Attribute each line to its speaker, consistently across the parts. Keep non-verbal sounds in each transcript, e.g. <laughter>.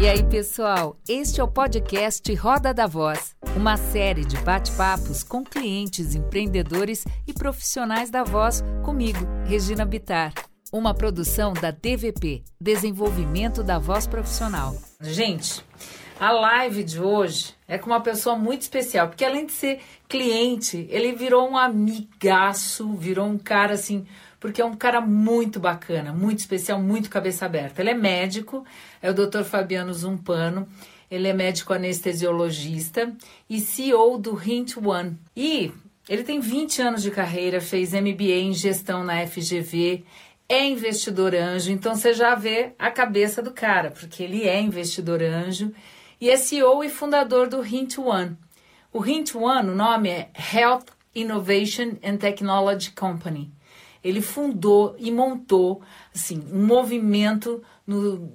Speaker 1: E aí, pessoal, este é o podcast Roda da Voz, uma série de bate-papos com clientes, empreendedores e profissionais da voz comigo, Regina Bitar. Uma produção da DVP, Desenvolvimento da Voz Profissional. Gente, a live de hoje é com uma pessoa muito especial, porque além de ser cliente, ele virou um amigaço, virou um cara assim porque é um cara muito bacana, muito especial, muito cabeça aberta. Ele é médico, é o Dr. Fabiano Zumpano. Ele é médico anestesiologista e CEO do Hint One. E ele tem 20 anos de carreira, fez MBA em gestão na FGV, é investidor anjo, então você já vê a cabeça do cara, porque ele é investidor anjo e é CEO e fundador do Hint One. O Hint One, o nome é Health Innovation and Technology Company. Ele fundou e montou assim, um movimento no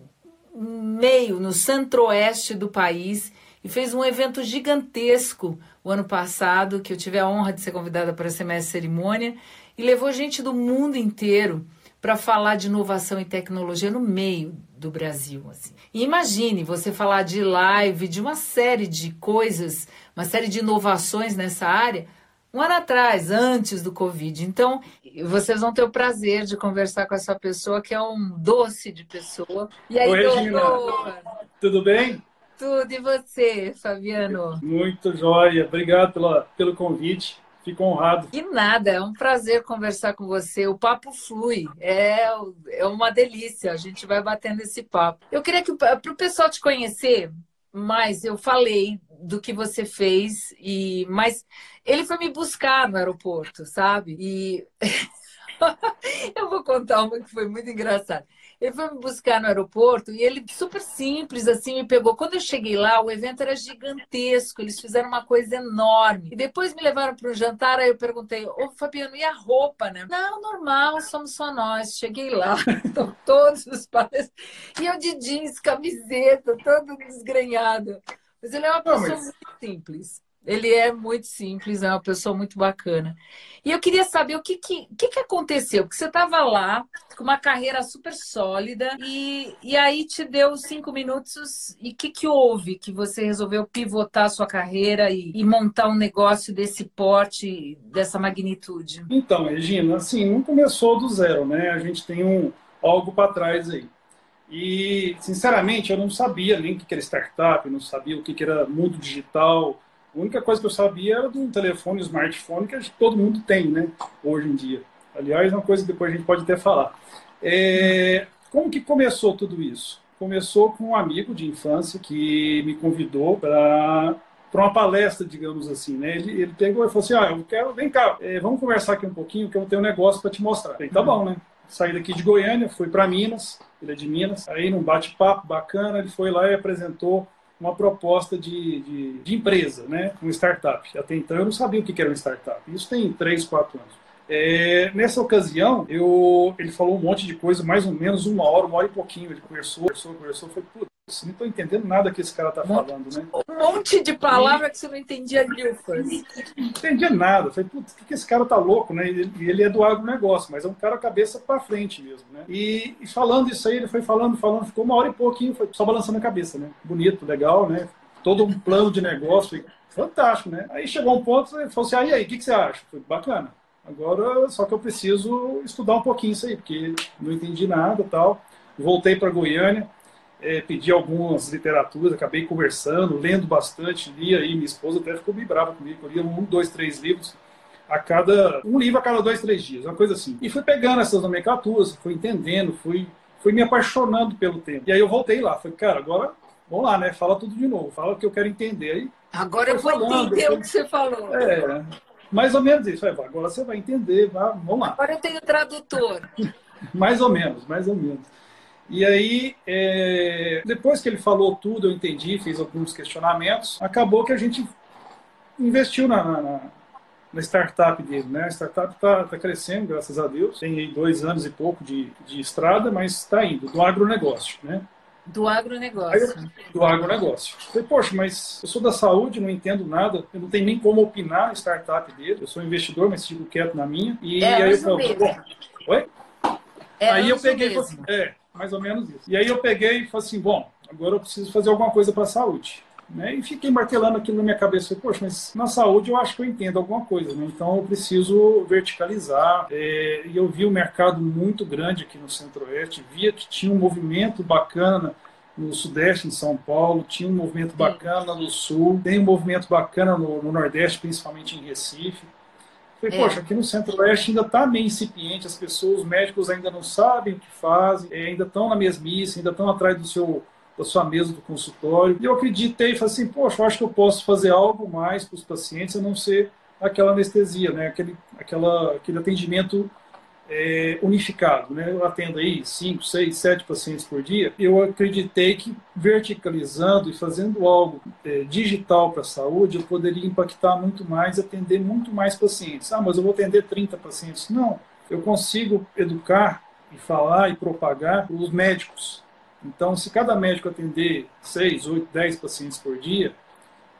Speaker 1: meio, no centro-oeste do país e fez um evento gigantesco o ano passado, que eu tive a honra de ser convidada para ser mestre cerimônia, e levou gente do mundo inteiro para falar de inovação e tecnologia no meio do Brasil. Assim. E imagine você falar de live, de uma série de coisas, uma série de inovações nessa área, um ano atrás, antes do Covid. Então, vocês vão ter o prazer de conversar com essa pessoa que é um doce de pessoa.
Speaker 2: E aí, Oi, Regina. Tudo bem?
Speaker 1: Tudo, e você, Fabiano?
Speaker 2: Muito jóia. Obrigado pela, pelo convite. Fico honrado.
Speaker 1: E nada, é um prazer conversar com você. O papo flui, é, é uma delícia. A gente vai batendo esse papo. Eu queria que, para o pessoal te conhecer mais, eu falei do que você fez, e mas ele foi me buscar no aeroporto, sabe? E <laughs> eu vou contar uma que foi muito engraçada. Ele foi me buscar no aeroporto e ele, super simples, assim, me pegou. Quando eu cheguei lá, o evento era gigantesco, eles fizeram uma coisa enorme. E depois me levaram para um jantar, aí eu perguntei, ô Fabiano, e a roupa, né? Não, normal, somos só nós. Cheguei lá, <laughs> estão todos os pais. E eu de jeans, camiseta, todo desgrenhado. Mas ele é uma pessoa Não, mas... muito simples. Ele é muito simples, é uma pessoa muito bacana. E eu queria saber o que, que, que, que aconteceu, porque você estava lá com uma carreira super sólida e, e aí te deu cinco minutos e o que, que houve que você resolveu pivotar a sua carreira e, e, montar um negócio desse porte, dessa magnitude?
Speaker 2: Então, Regina, assim, não começou do zero, né? A gente tem um algo para trás aí. E, sinceramente, eu não sabia nem o que era startup, não sabia o que era mundo digital, a única coisa que eu sabia era do telefone, smartphone, que todo mundo tem, né? Hoje em dia. Aliás, uma coisa que depois a gente pode até falar. É, como que começou tudo isso? Começou com um amigo de infância que me convidou para para uma palestra, digamos assim, né? Ele, ele pegou e falou assim, ah, eu quero, vem cá, é, vamos conversar aqui um pouquinho, que eu tenho um negócio para te mostrar. falei, tá bom, né? Saí daqui de Goiânia, fui para Minas, ele é de Minas, aí num bate-papo bacana, ele foi lá e apresentou uma proposta de, de, de, empresa, né? uma startup. Até então eu não sabia o que era uma startup. Isso tem 3, 4 anos. É, nessa ocasião, eu, ele falou um monte de coisa, mais ou menos uma hora, uma hora e pouquinho. Ele conversou, conversou, conversou. Foi, putz, não estou entendendo nada que esse cara está falando, né?
Speaker 1: Um monte de palavras que você não entendia, Nilfas.
Speaker 2: Não entendia nada. Falei, putz, o que, que esse cara tá louco, né? Ele, ele é do agronegócio, mas é um cara cabeça para frente mesmo, né? E, e, falando isso aí, ele foi falando, falando, ficou uma hora e pouquinho, foi só balançando a cabeça, né? Bonito, legal, né? Todo um plano de negócio, fantástico, né? Aí chegou um ponto, ele falou assim, ah, e aí, o que, que você acha? Foi bacana. Agora, só que eu preciso estudar um pouquinho isso aí, porque não entendi nada tal. Voltei para Goiânia, é, pedi algumas literaturas, acabei conversando, lendo bastante, li aí, minha esposa até ficou bem brava comigo, eu lia um, dois, três livros a cada um livro a cada dois, três dias, uma coisa assim. E fui pegando essas nomenclaturas, fui entendendo, fui, fui me apaixonando pelo tema. E aí eu voltei lá, falei, cara, agora vamos lá, né? Fala tudo de novo, fala o que eu quero entender. Aí,
Speaker 1: agora eu vou entender o que você falou.
Speaker 2: É, mais ou menos isso. Agora você vai entender, vamos lá.
Speaker 1: Agora eu tenho tradutor. <laughs>
Speaker 2: mais ou menos, mais ou menos. E aí, é... depois que ele falou tudo, eu entendi, fiz alguns questionamentos, acabou que a gente investiu na, na, na startup dele. Né? A startup está tá crescendo, graças a Deus. Tem dois anos e pouco de, de estrada, mas está indo, do agronegócio. Né?
Speaker 1: Do agronegócio.
Speaker 2: do agronegócio. Falei, poxa, mas eu sou da saúde, não entendo nada, eu não tenho nem como opinar na startup dele. Eu sou investidor, mas fico quieto na minha.
Speaker 1: E é aí eu falei,
Speaker 2: Oi? É aí eu peguei e falei assim, é, mais ou menos isso. E aí eu peguei e falei assim, bom, agora eu preciso fazer alguma coisa para a saúde. Né? E fiquei martelando aquilo na minha cabeça. Poxa, mas na saúde eu acho que eu entendo alguma coisa, né? então eu preciso verticalizar. É, e eu vi um mercado muito grande aqui no Centro-Oeste, via que tinha um movimento bacana no Sudeste, em São Paulo, tinha um movimento bacana no Sul, tem um movimento bacana no, no Nordeste, principalmente em Recife. Falei, é. poxa, aqui no Centro-Oeste ainda está meio incipiente, as pessoas, os médicos ainda não sabem o que fazem, é, ainda estão na mesmice, ainda estão atrás do seu da sua mesa do consultório. E eu acreditei e falei assim, poxa, eu acho que eu posso fazer algo mais para os pacientes, a não ser aquela anestesia, né? aquele, aquela, aquele atendimento é, unificado. Né? Eu atendo aí 5, 6, 7 pacientes por dia. Eu acreditei que verticalizando e fazendo algo é, digital para a saúde, eu poderia impactar muito mais, atender muito mais pacientes. Ah, mas eu vou atender 30 pacientes. Não, eu consigo educar e falar e propagar os médicos. Então, se cada médico atender 6, 8, 10 pacientes por dia,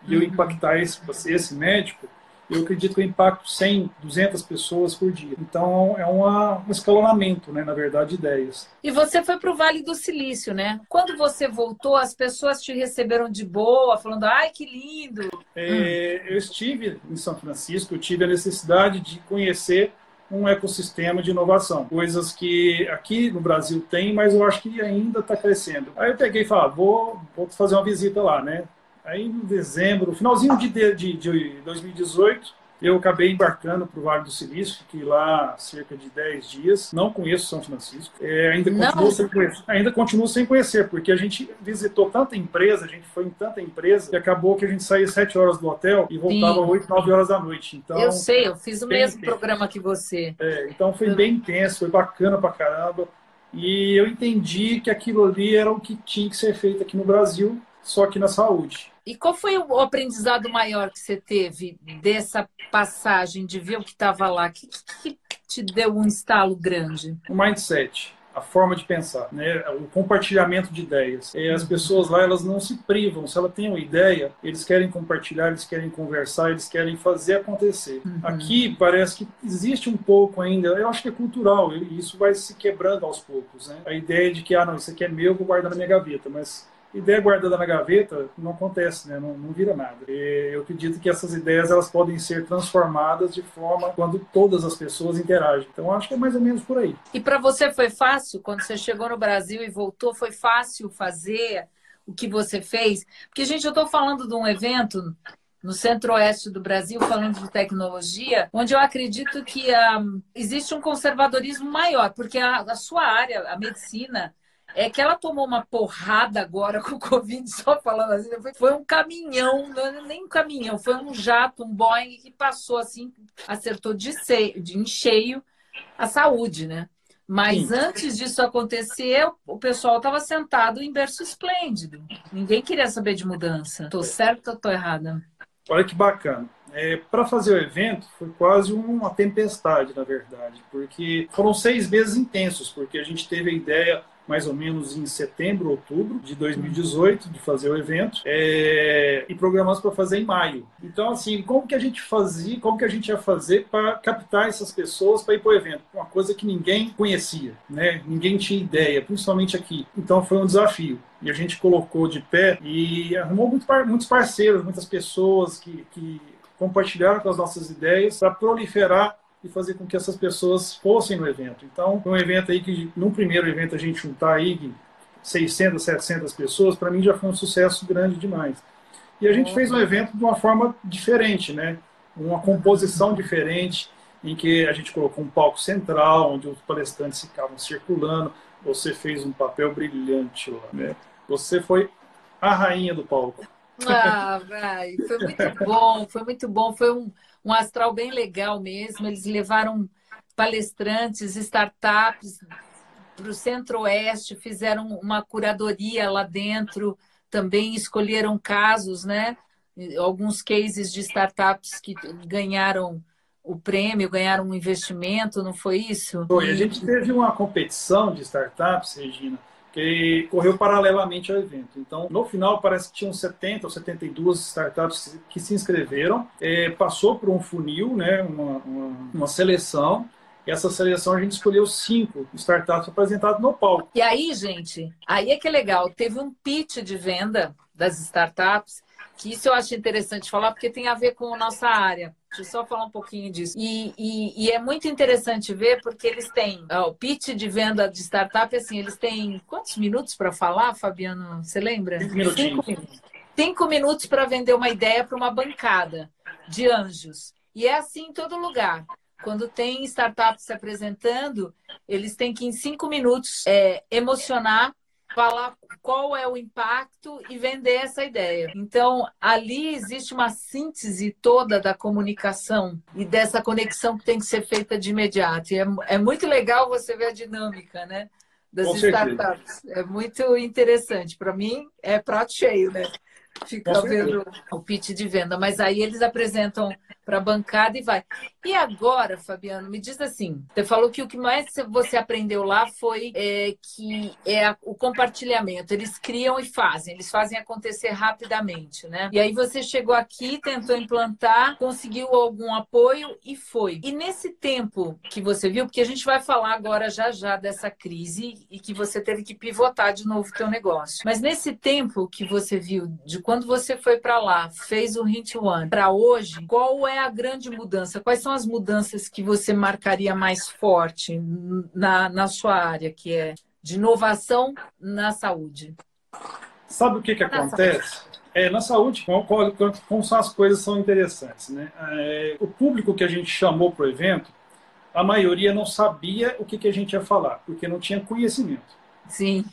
Speaker 2: e eu uhum. impactar esse, esse médico, eu acredito que eu impacto 100, 200 pessoas por dia. Então, é uma, um escalonamento, né, na verdade, de ideias.
Speaker 1: E você foi para o Vale do Silício, né? Quando você voltou, as pessoas te receberam de boa, falando, ai, que lindo!
Speaker 2: É, hum. Eu estive em São Francisco, eu tive a necessidade de conhecer um ecossistema de inovação. Coisas que aqui no Brasil tem, mas eu acho que ainda está crescendo. Aí eu peguei e falei, ah, vou, vou fazer uma visita lá, né? Aí em dezembro, finalzinho de, de, de 2018, eu acabei embarcando para o Vale do Silício, fiquei lá cerca de 10 dias. Não conheço São Francisco. É, ainda, continuo sem conhecer, ainda continuo sem conhecer, porque a gente visitou tanta empresa, a gente foi em tanta empresa, que acabou que a gente saía 7 horas do hotel e voltava Sim. 8, 9 horas da noite. Então,
Speaker 1: eu sei, eu fiz o mesmo intenso. programa que você.
Speaker 2: É, então foi eu... bem intenso, foi bacana pra caramba. E eu entendi que aquilo ali era o que tinha que ser feito aqui no Brasil, só que na saúde.
Speaker 1: E qual foi o aprendizado maior que você teve dessa passagem, de ver o que estava lá? O que, que, te deu um estalo grande?
Speaker 2: O mindset, a forma de pensar, né? o compartilhamento de ideias. E as pessoas lá, elas não se privam. Se ela tem uma ideia, eles querem compartilhar, eles querem conversar, eles querem fazer acontecer. Uhum. Aqui parece que existe um pouco ainda, eu acho que é cultural, e isso vai se quebrando aos poucos. Né? A ideia de que, ah, não, isso aqui é meu, vou guardar na minha gaveta, mas ideia guardada na gaveta não acontece, né? não, não vira nada. E eu acredito que essas ideias elas podem ser transformadas de forma quando todas as pessoas interagem. Então acho que é mais ou menos por aí.
Speaker 1: E para você foi fácil quando você chegou no Brasil e voltou? Foi fácil fazer o que você fez? Porque gente, eu estou falando de um evento no centro-oeste do Brasil, falando de tecnologia, onde eu acredito que um, ah, existe um conservadorismo maior, porque a, a sua área, a medicina, é que ela tomou uma porrada agora com o Covid, só falando assim, foi um caminhão, é nem um caminhão, foi um jato, um Boeing que passou assim, acertou de, seio, de em cheio a saúde, né? Mas Sim. antes disso acontecer, o pessoal estava sentado em berço esplêndido. Ninguém queria saber de mudança. Estou certa ou estou errada?
Speaker 2: Olha que bacana. É, para fazer o evento foi quase uma tempestade, na verdade, porque foram seis meses intensos, porque a gente teve a ideia mais ou menos em setembro, outubro de 2018, de fazer o evento, é, e programamos para fazer em maio. Então, assim, como que a gente fazia, como que a gente ia fazer para captar essas pessoas para ir para o evento? Uma coisa que ninguém conhecia, né? Ninguém tinha ideia, principalmente aqui. Então, foi um desafio. E a gente colocou de pé e arrumou muito, muitos parceiros, muitas pessoas que, que compartilharam com as nossas ideias para proliferar e fazer com que essas pessoas fossem no evento. Então, um evento aí que, no primeiro evento, a gente juntar aí 600, 700 pessoas, para mim já foi um sucesso grande demais. E a gente fez um evento de uma forma diferente, né? Uma composição diferente, em que a gente colocou um palco central, onde os palestrantes ficavam circulando. Você fez um papel brilhante lá, né? Você foi a rainha do palco.
Speaker 1: Ah, vai. Foi muito bom, foi muito bom. Foi um, um astral bem legal mesmo. Eles levaram palestrantes, startups para o Centro-Oeste, fizeram uma curadoria lá dentro, também escolheram casos, né? Alguns cases de startups que ganharam o prêmio, ganharam um investimento, não foi isso?
Speaker 2: Foi. A gente teve uma competição de startups, Regina, que correu paralelamente ao evento. Então, no final, parece que tinham 70 ou 72 startups que se inscreveram, é, passou por um funil, né, uma, uma, uma seleção, essa seleção a gente escolheu cinco startups apresentadas no palco.
Speaker 1: E aí, gente, aí é que é legal. Teve um pitch de venda das startups, que isso eu acho interessante falar, porque tem a ver com a nossa área. Deixa eu só falar um pouquinho disso. E, e, e é muito interessante ver, porque eles têm ó, o pitch de venda de startup, assim, eles têm quantos minutos para falar, Fabiano? Você lembra?
Speaker 2: Cinco minutos.
Speaker 1: Cinco minutos para vender uma ideia para uma bancada de anjos. E é assim em todo lugar. Quando tem startups se apresentando, eles têm que, em cinco minutos, é, emocionar falar qual é o impacto e vender essa ideia. Então, ali existe uma síntese toda da comunicação e dessa conexão que tem que ser feita de imediato. E é, é muito legal você ver a dinâmica, né? Das
Speaker 2: Com
Speaker 1: startups.
Speaker 2: certeza.
Speaker 1: É muito interessante. Para mim, é prato cheio, né? Ficar vendo o pitch de venda. Mas aí eles apresentam para a bancada e vai. E agora, Fabiano, me diz assim: você falou que o que mais você aprendeu lá foi é, que é a- o compartilhamento. Eles criam e fazem, eles fazem acontecer rapidamente, né? E aí você chegou aqui, tentou implantar, conseguiu algum apoio e foi. E nesse tempo que você viu, porque a gente vai falar agora já já dessa crise e que você teve que pivotar de novo o teu negócio. Mas nesse tempo que você viu, de quando você foi para lá, fez o Hint One, para hoje, qual é a grande mudança? Quais são as mudanças que você marcaria mais forte na, na sua área, que é de inovação na saúde?
Speaker 2: Sabe o que, que
Speaker 1: Na
Speaker 2: acontece? É, na saúde, como, como- como são as coisas são interessantes. Né? É, o público que a gente chamou para o evento, a maioria não sabia o que, que a gente ia falar, porque não tinha conhecimento.
Speaker 1: Sim,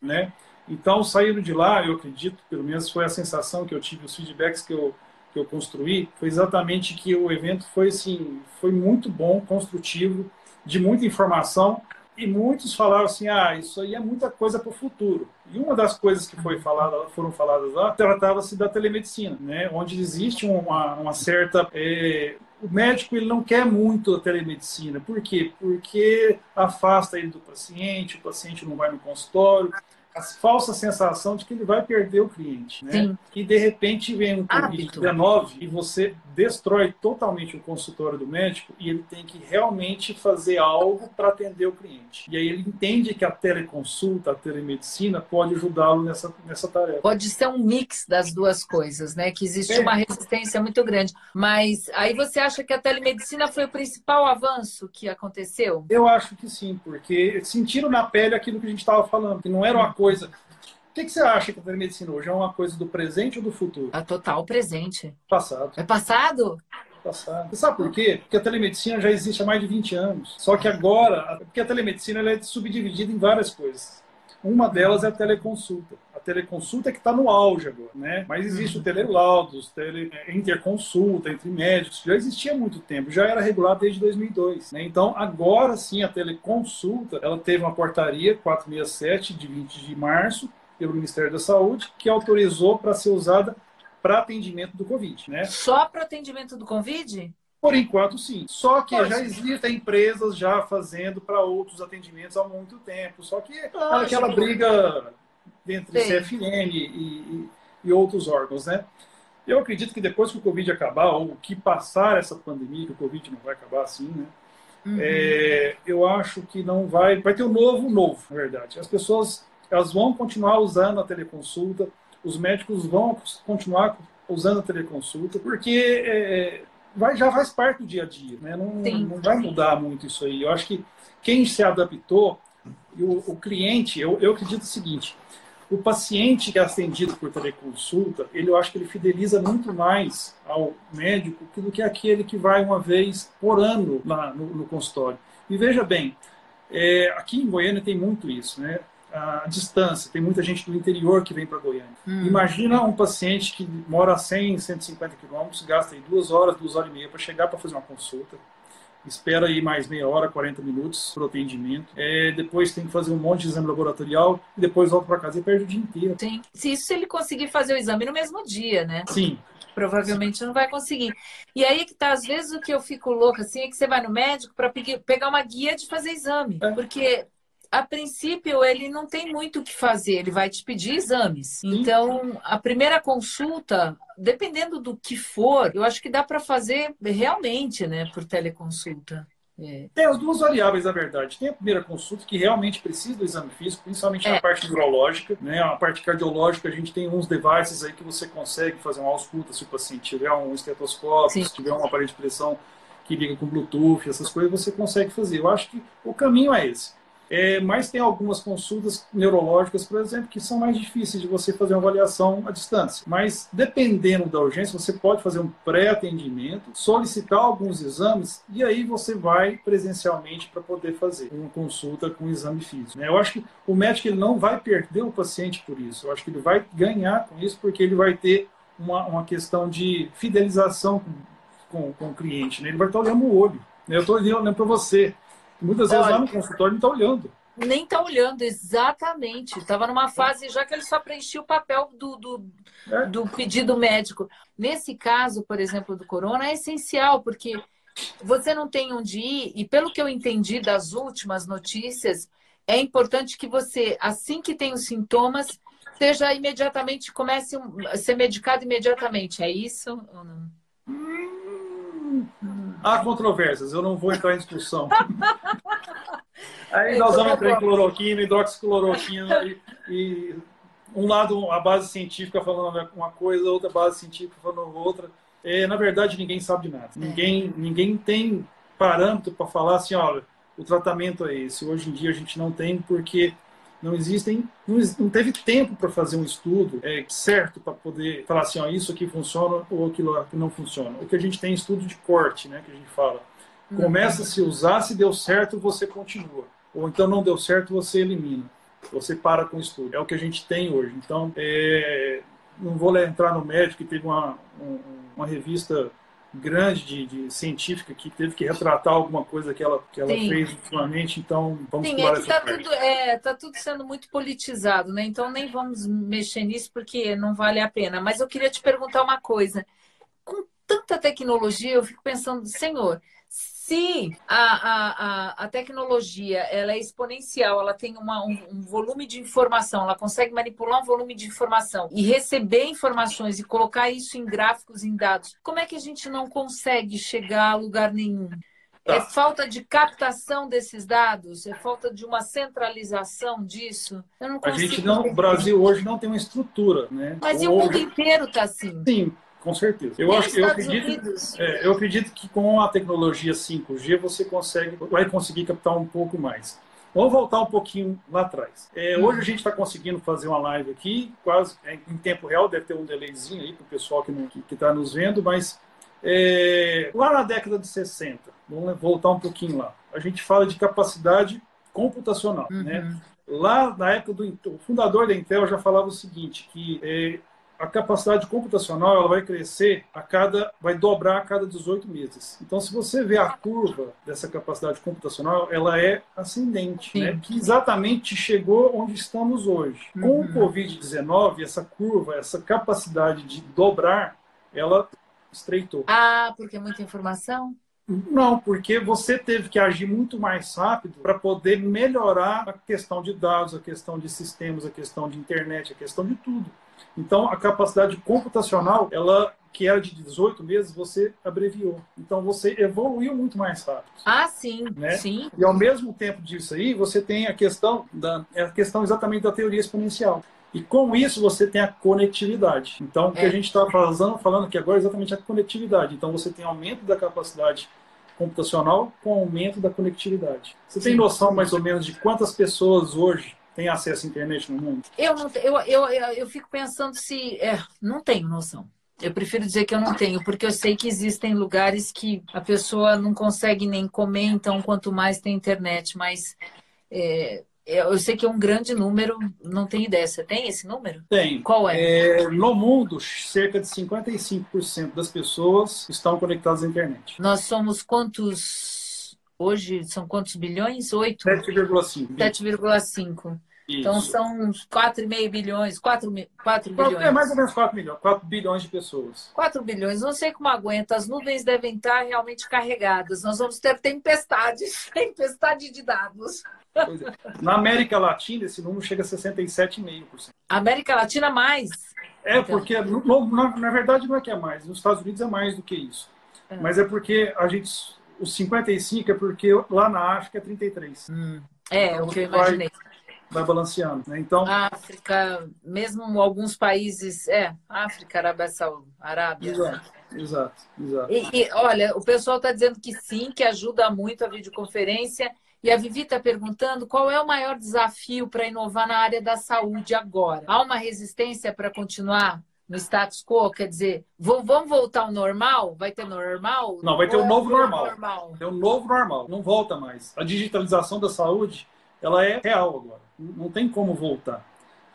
Speaker 2: Né? Então, saindo de lá, eu acredito, pelo menos foi a sensação que eu tive, os feedbacks que eu, que eu construí, foi exatamente que o evento foi, assim, foi muito bom, construtivo, de muita informação, e muitos falaram assim, ah, isso aí é muita coisa para o futuro. E uma das coisas que foi falada, foram faladas lá tratava-se da telemedicina, né? onde existe uma, uma certa... é, o médico ele não quer muito a telemedicina. Por quê? Porque afasta ele do paciente, o paciente não vai no consultório, a falsa sensação de que ele vai perder o cliente. Né?
Speaker 1: Sim.
Speaker 2: E de repente vem um
Speaker 1: Hábito.
Speaker 2: Covid-19 e você destrói totalmente o consultório do médico e ele tem que realmente fazer algo para atender o cliente. E aí ele entende que a teleconsulta, a telemedicina pode ajudá-lo nessa, nessa tarefa.
Speaker 1: pode ser um mix das duas coisas, né? Que existe
Speaker 2: É.
Speaker 1: uma resistência muito grande. Mas aí você acha que a telemedicina foi o principal avanço que aconteceu?
Speaker 2: Eu acho que sim, porque sentiram na pele aquilo que a gente estava falando, que não era uma coisa. O que, que você acha que a telemedicina hoje é uma coisa do presente ou do futuro?
Speaker 1: A total presente.
Speaker 2: Passado.
Speaker 1: É passado?
Speaker 2: Passado. Você sabe por quê? Porque a telemedicina já existe há mais de 20 anos. Só que agora, porque a telemedicina ela é subdividida em várias coisas. Uma delas é a teleconsulta. A teleconsulta é que está no auge agora, né? Mas existe o telelaudos, tele, é, interconsulta entre médicos, já existia há muito tempo, já era regulado desde 2002. Né? Então, agora sim, a teleconsulta, ela teve uma portaria 467 de 20 de março pelo Ministério da Saúde que autorizou para ser usada para atendimento do Covid, né?
Speaker 1: Só para atendimento do Covid?
Speaker 2: Por enquanto, sim. Só que já existem empresas já fazendo para outros atendimentos há muito tempo. Só que é
Speaker 1: Lógico.
Speaker 2: aquela briga entre
Speaker 1: Sim.
Speaker 2: CFM e, e- e outros órgãos, né? Eu acredito que depois que o Covid acabar, ou que passar essa pandemia, que o Covid não vai acabar assim, né?
Speaker 1: Uhum.
Speaker 2: É, eu acho que não vai. Vai ter um novo novo, na verdade. As pessoas elas vão continuar usando a teleconsulta, os médicos vão continuar usando a teleconsulta, porque é, vai, já faz parte do dia a dia, né? Não,
Speaker 1: Sim.
Speaker 2: não vai mudar muito isso aí. Eu acho que quem se adaptou, o, o cliente, eu, eu acredito o seguinte. O paciente que é atendido por teleconsulta, ele, eu acho que ele fideliza muito mais ao médico do que aquele que vai uma vez por ano lá no, no consultório. E veja bem, é, aqui em Goiânia tem muito isso, né? A distância, tem muita gente do interior que vem para Goiânia.
Speaker 1: Hum.
Speaker 2: Imagina um paciente que mora a 100, 150 quilômetros, gasta aí duas horas, duas horas e meia para chegar para fazer uma consulta. Espera aí mais meia hora, 40 minutos para o atendimento. É, depois tem que fazer um monte de exame laboratorial e depois volta para casa e perde o dia inteiro.
Speaker 1: Sim. Se isso ele conseguir fazer o exame no mesmo dia, né?
Speaker 2: Sim,
Speaker 1: Provavelmente não vai conseguir. E aí que tá, às vezes o que eu fico louca assim é que você vai no médico para pegar uma guia de fazer exame.
Speaker 2: É.
Speaker 1: Porque a princípio ele não tem muito o que fazer, ele vai te pedir exames. Então, a primeira consulta, dependendo do que for, eu acho que dá para fazer realmente, né, por teleconsulta.
Speaker 2: É. Tem as duas variáveis, na verdade. Tem a primeira consulta, que realmente precisa do exame físico, principalmente é. na parte neurológica. Né? A parte cardiológica, a gente tem uns devices aí que você consegue fazer uma ausculta se o paciente tiver um estetoscópio, Sim. se tiver um aparelho de pressão que liga com Bluetooth, essas coisas você consegue fazer. Eu acho que o caminho é esse. É, mas tem algumas consultas neurológicas, por exemplo, que são mais difíceis de você fazer uma avaliação à distância. Mas dependendo da urgência, você pode fazer um pré-atendimento, solicitar alguns exames e aí você vai presencialmente para poder fazer uma consulta com exame físico. Né? Eu acho que o médico ele não vai perder o paciente por isso. Eu acho que ele vai ganhar com isso porque ele vai ter uma, uma questão de fidelização com, com, com o cliente. Né? Ele vai estar olhando o olho. Eu estou olhando para você. Muitas vezes Olha, lá no consultório não está olhando.
Speaker 1: Nem está olhando, exatamente. Estava numa fase já que ele só preenchia o papel do, do, é. do pedido médico. Nesse caso, por exemplo, do corona, é essencial, porque você não tem onde ir, e pelo que eu entendi das últimas notícias, é importante que você, assim que tem os sintomas, seja imediatamente, comece a ser medicado imediatamente. É isso ou não?
Speaker 2: Hum, Há controvérsias, eu não vou entrar em discussão. <laughs> Aí nós vamos entrar em cloroquina, hidroxicloroquina e, e um lado a base científica falando uma coisa, outra base científica falando outra. É, na verdade, ninguém sabe de nada. É. Ninguém, ninguém tem parâmetro para falar assim, olha, o tratamento é esse. Hoje em dia a gente não tem porque não existem, não, não teve tempo para fazer um estudo é, certo para poder falar assim, ó, isso aqui funciona ou aquilo aqui não funciona. O que a gente tem é estudo de corte, né, que a gente fala. Uhum. Começa a se usar, se deu certo, você continua. Ou então não deu certo, você elimina. Você para com o estudo. É o que a gente tem hoje. Então, é, não vou entrar no médico que teve uma, uma revista grande de, de, científica que teve que retratar alguma coisa que ela, que ela fez ultimamente, então vamos
Speaker 1: Sim, é está tudo, é, tá tudo sendo muito politizado, né? Então nem vamos mexer nisso porque não vale a pena. Mas eu queria te perguntar uma coisa. Tanta tecnologia, eu fico pensando, senhor, se a, a, a, tecnologia ela é exponencial, ela tem uma, um, um, volume de informação, ela consegue manipular um volume de informação e receber informações e colocar isso em gráficos, em dados, como é que a gente não consegue chegar a lugar nenhum? Tá. É falta de captação desses dados? É falta de uma centralização disso?
Speaker 2: a gente não, o Brasil hoje não tem uma estrutura, né?
Speaker 1: Mas hoje... e o mundo inteiro está assim?
Speaker 2: Sim, com certeza. Eu, acho, eu, acredito, é, eu acredito que com a tecnologia 5G você consegue, vai conseguir captar um pouco mais. Vamos voltar um pouquinho lá atrás. É, hum. Hoje a gente está conseguindo fazer uma live aqui, quase é, em tempo real, deve ter um delayzinho aí para o pessoal que está nos vendo, mas é, lá na década de 60, vamos voltar um pouquinho lá, a gente fala de capacidade computacional. Né? Uhum. Né? Lá na época do o fundador da Intel já falava o seguinte, que é, a capacidade computacional ela vai crescer a cada, vai dobrar a cada 18 meses. Então, se você vê a curva dessa capacidade computacional, ela é ascendente, né? que exatamente chegou onde estamos hoje. Uhum. Com o uhum. Covid-19, essa curva, essa capacidade de dobrar, ela estreitou.
Speaker 1: Ah, porque é muita informação?
Speaker 2: Não, porque você teve que agir muito mais rápido para poder melhorar a questão de dados, a questão de sistemas, a questão de internet, a questão de tudo. Então, a capacidade computacional, ela que era de 18 meses, você abreviou. Então, você evoluiu muito mais rápido.
Speaker 1: Ah, sim,
Speaker 2: né?
Speaker 1: sim.
Speaker 2: E ao mesmo tempo disso aí, você tem a questão da a questão exatamente da teoria exponencial. E com isso você tem a conectividade. Então, o que é. a gente está falando, falando aqui agora é exatamente a conectividade. Então, você tem aumento da capacidade computacional com aumento da conectividade. Você Sim. tem noção mais ou menos de quantas pessoas hoje tem acesso à internet no mundo?
Speaker 1: Eu não eu, eu, eu, eu fico pensando se. É, não tenho noção. Eu prefiro dizer que eu não tenho, porque eu sei que existem lugares que a pessoa não consegue nem comer, então quanto mais tem internet. Mas é, eu sei que é um grande número, não tenho ideia. Você tem esse número?
Speaker 2: Tem.
Speaker 1: Qual é?
Speaker 2: é no mundo, cerca de 55% das pessoas estão conectadas à internet.
Speaker 1: Nós somos quantos Hoje são quantos bilhões? 8?
Speaker 2: 7,5.
Speaker 1: 7,5. Então são uns 4,5 bilhões, 4, 4 bilhões.
Speaker 2: É mais ou menos 4 milhões, 4 bilhões de pessoas.
Speaker 1: 4 bilhões, não sei como aguenta. As nuvens devem estar realmente carregadas. Nós vamos ter tempestades, <laughs> tempestade de dados.
Speaker 2: É. Na América Latina, esse número chega a 67,5%.
Speaker 1: América Latina mais?
Speaker 2: É, então. porque na, na, verdade não é que é mais. Nos Estados Unidos é mais do que isso. É. Mas é porque a gente o 55 é porque lá na África é 33.
Speaker 1: Hum. É, então, o que eu imaginei.
Speaker 2: Vai, vai balanceando. Né? Então,
Speaker 1: África, mesmo alguns países, é, África, Arábia Saudita, Arábia.
Speaker 2: Exato, exato, exato.
Speaker 1: E, e olha, o pessoal está dizendo que sim, que ajuda muito a videoconferência. E a Vivi está perguntando qual é o maior desafio para inovar na área da saúde agora. Há uma resistência para continuar no status quo? Quer dizer, vamos voltar ao normal? Vai ter normal?
Speaker 2: Não, vai ter o um novo normal. normal. Tem um novo normal. Não volta mais. A digitalização da saúde, ela é real agora. Não tem como voltar.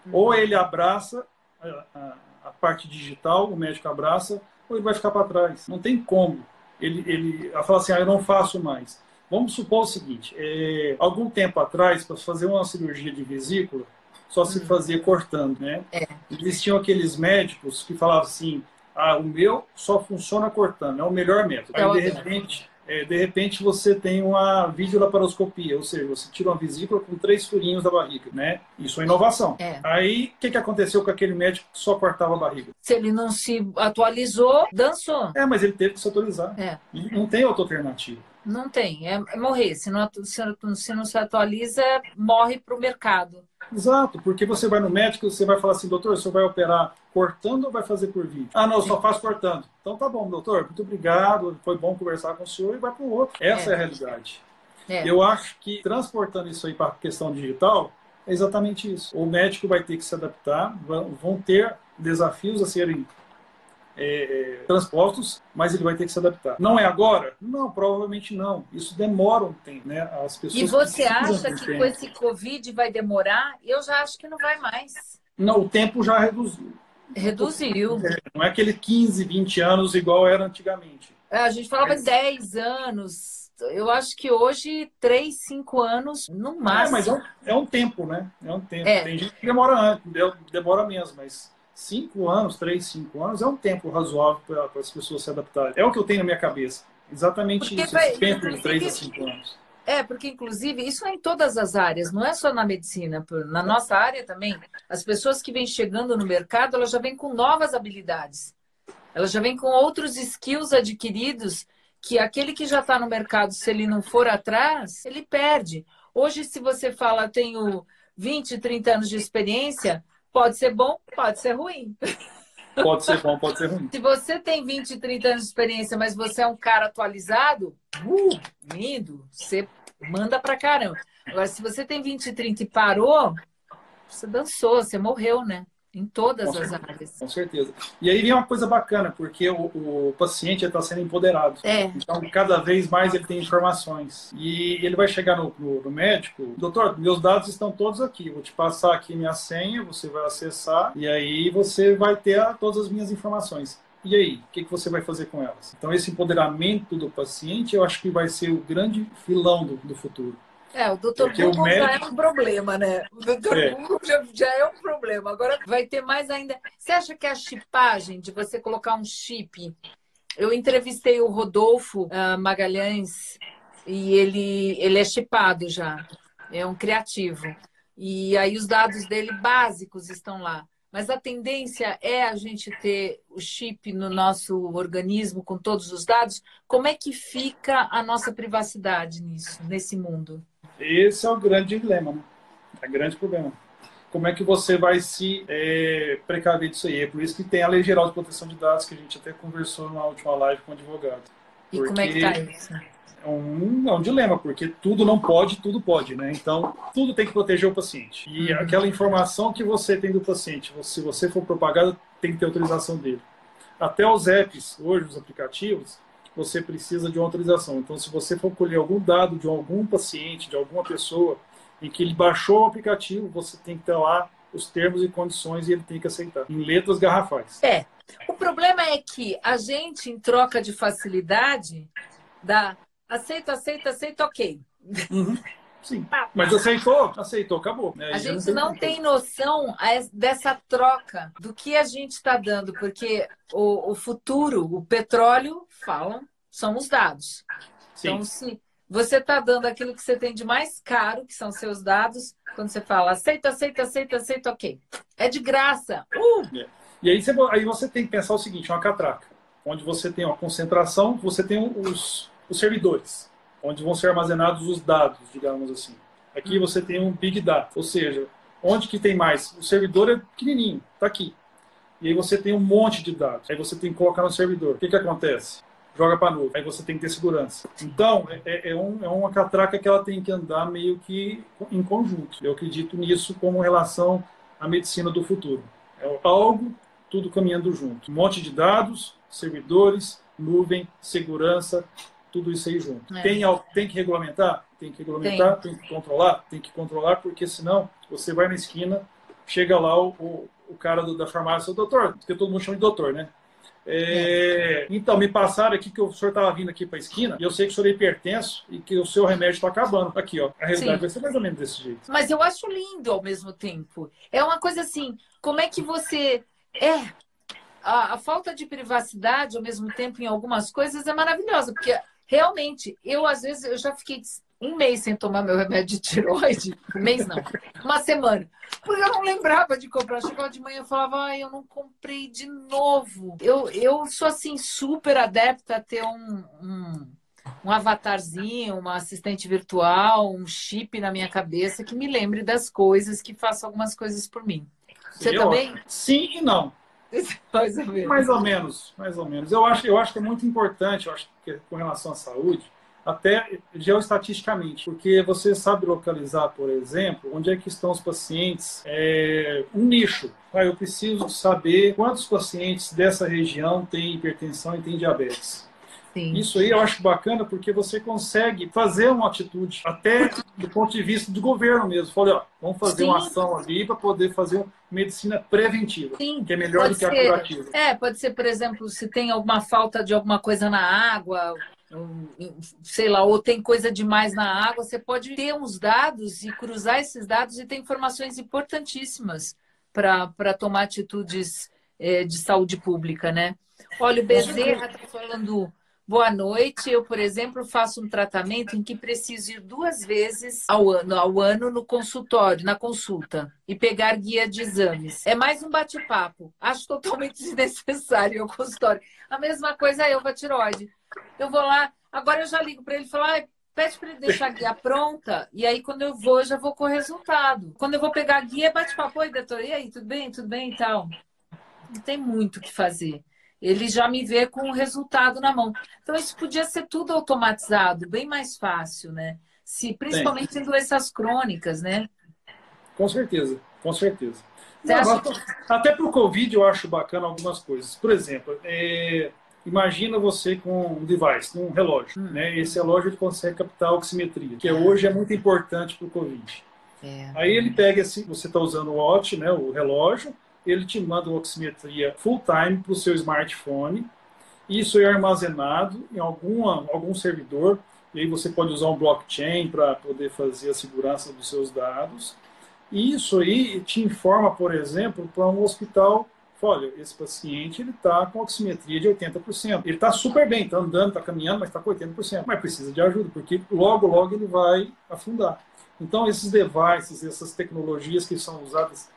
Speaker 2: Uhum. Ou ele abraça a, a, a, parte digital, o médico abraça, ou ele vai ficar para trás. Não tem como. Ele, ele fala assim, ah, eu não faço mais. Vamos supor o seguinte: é, algum tempo atrás, para fazer uma cirurgia de vesícula, só se fazia cortando, né? É. Existiam aqueles médicos que falavam assim, ah, o meu só funciona cortando, é o melhor método. Aí, de repente, é, de repente você tem uma videolaparoscopia, ou seja, você tira uma vesícula com três furinhos da barriga, né? Isso é inovação. É. Aí, o que, que aconteceu com aquele médico que só cortava a barriga?
Speaker 1: Se ele não se atualizou, dançou.
Speaker 2: É, mas ele teve que se atualizar. É. Não tem outra alternativa.
Speaker 1: Não tem, é, é morrer. Se não, se, se não se atualiza, morre para o mercado.
Speaker 2: Exato, porque você vai no médico, você vai falar assim, doutor, você vai operar cortando ou vai fazer por vídeo? Ah, não, eu só faço cortando. Então tá bom, doutor, muito obrigado, foi bom conversar com o senhor e vai para o outro. Essa é, é a realidade. É. Eu acho que transportando isso aí para a questão digital, é exatamente isso. O médico vai ter que se adaptar, vão ter desafios a serem é, transpostos, mas ele vai ter que se adaptar. Não é agora? Não, provavelmente não. Isso demora um tempo, né? As pessoas
Speaker 1: e você acha que com esse Covid vai demorar? Eu já acho que não vai mais.
Speaker 2: Não, o tempo já reduziu.
Speaker 1: Reduziu.
Speaker 2: Não é aquele 15, 20 anos igual era antigamente.
Speaker 1: É, a gente falava mas... 10 anos. Eu acho que hoje, 3, 5 anos, no máximo. É,
Speaker 2: mas é um, é um tempo, né? É um tempo. É. Tem gente que demora antes, demora menos, mas cinco anos, três, cinco anos, é um tempo razoável para as pessoas se adaptarem. É o que eu tenho na minha cabeça. Exatamente porque isso, vai, esse tempo de três a cinco anos.
Speaker 1: É, porque inclusive isso é em todas as áreas, não é só na medicina. Na nossa área também, as pessoas que vêm chegando no mercado, elas já vêm com novas habilidades. Elas já vêm com outros skills adquiridos que aquele que já está no mercado, se ele não for atrás, ele perde. Hoje, se você fala, tenho 20, 30 anos de experiência, Pode ser bom, pode ser ruim.
Speaker 2: Pode ser bom, pode ser ruim.
Speaker 1: Se você tem 20, 30 anos de experiência, mas você é um cara atualizado, uh, lindo, você manda pra caramba. Agora, se você tem 20, 30 e parou, você dançou, você morreu, né? Em todas com as certeza, áreas.
Speaker 2: Com certeza. E aí vem uma coisa bacana, porque o, o paciente está sendo empoderado.
Speaker 1: É.
Speaker 2: Então, cada vez mais ele tem informações. E ele vai chegar no, no, no, médico, doutor, meus dados estão todos aqui. Vou te passar aqui minha senha, você vai acessar, e aí você vai ter todas as minhas informações. E aí, o que, que você vai fazer com elas? Então, esse empoderamento do paciente, eu acho que vai ser o grande filão do, do futuro.
Speaker 1: É, o doutor Google médico... já é um problema, né? O doutor é. Google já, já, é um problema. Agora vai ter mais ainda. Você acha que a chipagem, de você colocar um chip. Eu entrevistei o Rodolfo uh, Magalhães e ele, ele é chipado já. É um criativo. E aí os dados dele básicos estão lá. Mas a tendência é a gente ter o chip no nosso organismo com todos os dados. Como é que fica a nossa privacidade nisso, nesse mundo?
Speaker 2: Esse é o grande dilema, né? É o grande problema. Como é que você vai se é, precaver disso aí? É por isso que tem a Lei Geral de Proteção de Dados, que a gente até conversou na última live com o advogado.
Speaker 1: E como é que está isso?
Speaker 2: É um, é um dilema, porque tudo não pode, tudo pode, né? Então, tudo tem que proteger o paciente. E uhum. aquela informação que você tem do paciente, se você for propagado, tem que ter autorização dele. Até os apps, hoje, os aplicativos, você precisa de uma autorização. Então, se você for colher algum dado de algum paciente, de alguma pessoa, em que ele baixou o aplicativo, você tem que ter lá os termos e condições e ele tem que aceitar, em letras garrafais.
Speaker 1: É. O problema é que a gente, em troca de facilidade, dá aceita, aceita, aceita, ok.
Speaker 2: Uhum. Sim. Mas aceitou, aceitou, acabou.
Speaker 1: Né? A gente não tem noção dessa troca do que a gente está dando, porque o, o, futuro, o petróleo, falam, são os dados. Sim. Então, se você está dando aquilo que você tem de mais caro, que são seus dados, quando você fala aceita, aceita, aceita, aceita, ok. É de graça. Uh!
Speaker 2: É. E aí você, aí você tem que pensar o seguinte, uma catraca, onde você tem uma concentração, você tem os os servidores, onde vão ser armazenados os dados, digamos assim. Aqui hum. você tem um Big Data, ou seja, onde que tem mais? O servidor é pequenininho, está aqui. E aí você tem um monte de dados. Aí você tem que colocar no servidor. O que, que acontece? Joga para nuvem. Aí você tem que ter segurança. Então, é, é, é, um, é uma catraca que ela tem que andar meio que em conjunto. Eu acredito nisso como relação à medicina do futuro. É algo, tudo caminhando junto. Um monte de dados, servidores, nuvem, segurança, tudo isso aí junto. É. Tem, tem que regulamentar? Tem que regulamentar, tem. tem. que controlar? Tem que controlar, porque senão você vai na esquina, chega lá o, o, o cara do, da farmácia, o doutor, porque todo mundo chama de doutor, né? É, é. Então, me passaram aqui que o senhor estava vindo aqui para a esquina e eu sei que o senhor é hipertenso e que o seu remédio está acabando. Aqui, ó. A realidade Sim. vai ser mais ou menos desse jeito.
Speaker 1: Mas eu acho lindo ao mesmo tempo. É uma coisa assim, como é que você. É, a, a, falta de privacidade ao mesmo tempo em algumas coisas é maravilhosa, porque realmente eu às vezes eu já fiquei um mês sem tomar meu remédio de tiroide, um mês não, uma semana, porque eu não lembrava de comprar. Chegava de manhã e falava, ai, eu não comprei de novo. Eu, eu sou assim super adepta a ter um, um um avatarzinho, uma assistente virtual, um chip na minha cabeça que me lembre das coisas, que faça algumas coisas por mim. Você eu, também?
Speaker 2: Sim e não. <laughs> mais ou menos. Mais ou menos, mais ou menos. Eu acho, eu acho que é muito importante, eu acho que com relação à saúde, até geoestatisticamente, porque você sabe localizar, por exemplo, onde é que estão os pacientes, é, um nicho. Ah, eu preciso saber quantos pacientes dessa região têm hipertensão e têm diabetes. Sim. Isso aí eu acho bacana porque você consegue fazer uma atitude, até do ponto de vista do governo mesmo. Falei, ó, vamos fazer Sim. uma ação ali para poder fazer medicina preventiva, Sim. que é melhor pode do que ser, a curativa.
Speaker 1: É, pode ser, por exemplo, se tem alguma falta de alguma coisa na água, sei lá, ou tem coisa demais na água, você pode ter uns dados e cruzar esses dados e ter informações importantíssimas para tomar atitudes é, de saúde pública, né? Olha, o Bezerra está falando Boa noite. Eu, por exemplo, faço um tratamento em que preciso ir duas vezes ao ano, ao ano no consultório, na consulta, e pegar guia de exames. É mais um bate-papo. Acho totalmente <laughs> desnecessário o consultório. A mesma coisa eu com a tiroide. Eu vou lá, agora eu já ligo para ele e falo, ah, pede para ele deixar a guia pronta, e aí quando eu vou, já vou com o resultado. Quando eu vou pegar a guia, bate-papo, oi, doutor, e aí, tudo bem? Tudo bem e tal. Não tem muito o que fazer ele já me vê com o resultado na mão. Então, isso podia ser tudo automatizado, bem mais fácil, né? Se, principalmente Sim. em doenças crônicas, né?
Speaker 2: Com certeza, com certeza. Não. Até para o Covid eu acho bacana algumas coisas. Por exemplo, é... imagina você com um device, um relógio. Hum. Né? Esse relógio ele consegue captar a oximetria, que hoje é muito importante para o Covid. É. Aí ele pega esse, você está usando o watch, né, o relógio, ele te manda uma oximetria full time para o seu smartphone. Isso é armazenado em alguma, algum servidor, e aí você pode usar um blockchain para poder fazer a segurança dos seus dados. E isso aí te informa, por exemplo, para um hospital olha, esse paciente ele está com oximetria de 80%. Ele está super bem, está andando, está caminhando, mas está com 80%. Mas precisa de ajuda, porque logo, logo ele vai afundar. Então, esses devices, essas tecnologias que são usadas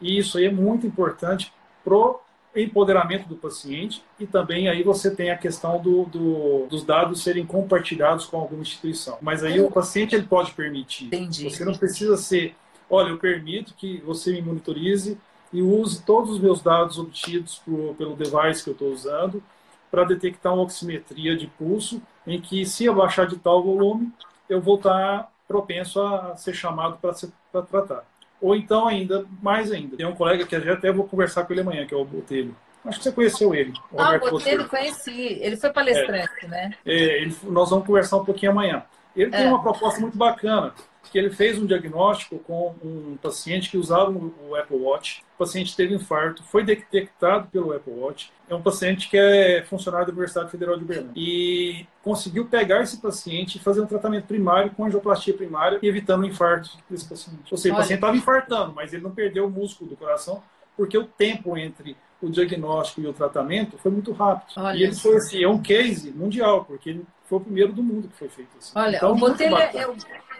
Speaker 2: e isso aí é muito importante pro empoderamento do paciente e também aí você tem a questão do, do, dos dados serem compartilhados com alguma instituição. Mas aí o paciente ele pode permitir.
Speaker 1: Entendi.
Speaker 2: Você não precisa ser, olha, eu permito que você me monitorize e use todos os meus dados obtidos por, pelo device que eu estou usando para detectar uma oximetria de pulso em que se abaixar de tal volume eu vou estar propenso a ser chamado para tratar. Ou então, ainda, mais ainda, tem um colega que eu até vou conversar com ele amanhã, que é o Botelho. Acho que você conheceu ele.
Speaker 1: O ah, o Botelho conheci. Ele foi palestrante, é. né?
Speaker 2: É, ele, nós vamos conversar um pouquinho amanhã. Ele é. tem uma proposta muito bacana que ele fez um diagnóstico com um paciente que usava o Apple Watch. O paciente teve infarto, foi detectado pelo Apple Watch. É um paciente que é funcionário da Universidade Federal de Berlim. E conseguiu pegar esse paciente e fazer um tratamento primário com angioplastia primária, evitando o infarto desse paciente. Ou seja, Olha. o paciente estava infartando, mas ele não perdeu o músculo do coração, porque o tempo entre o diagnóstico e o tratamento foi muito rápido. Olha e ele foi assim, é um case mundial, porque ele foi o primeiro do mundo que foi feito assim.
Speaker 1: Olha, então, o Botelho é, o,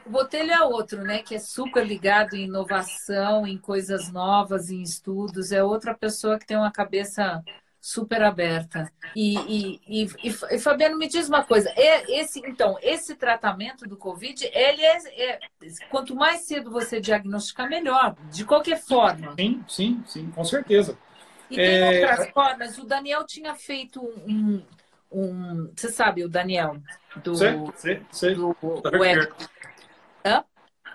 Speaker 1: o Botelho é outro, né? Que é super ligado em inovação, em coisas novas, em estudos. É outra pessoa que tem uma cabeça super aberta. E, e, e, e, Fabiano, me diz uma coisa: esse, então, esse tratamento do Covid, ele é, é, quanto mais cedo você diagnosticar, melhor, de qualquer forma.
Speaker 2: Sim, sim, sim, com certeza.
Speaker 1: E tem é... outras formas. O Daniel tinha feito um, um. Você sabe, o Daniel?
Speaker 2: Do, sei, sei, sei.
Speaker 1: Do, do Healthcare.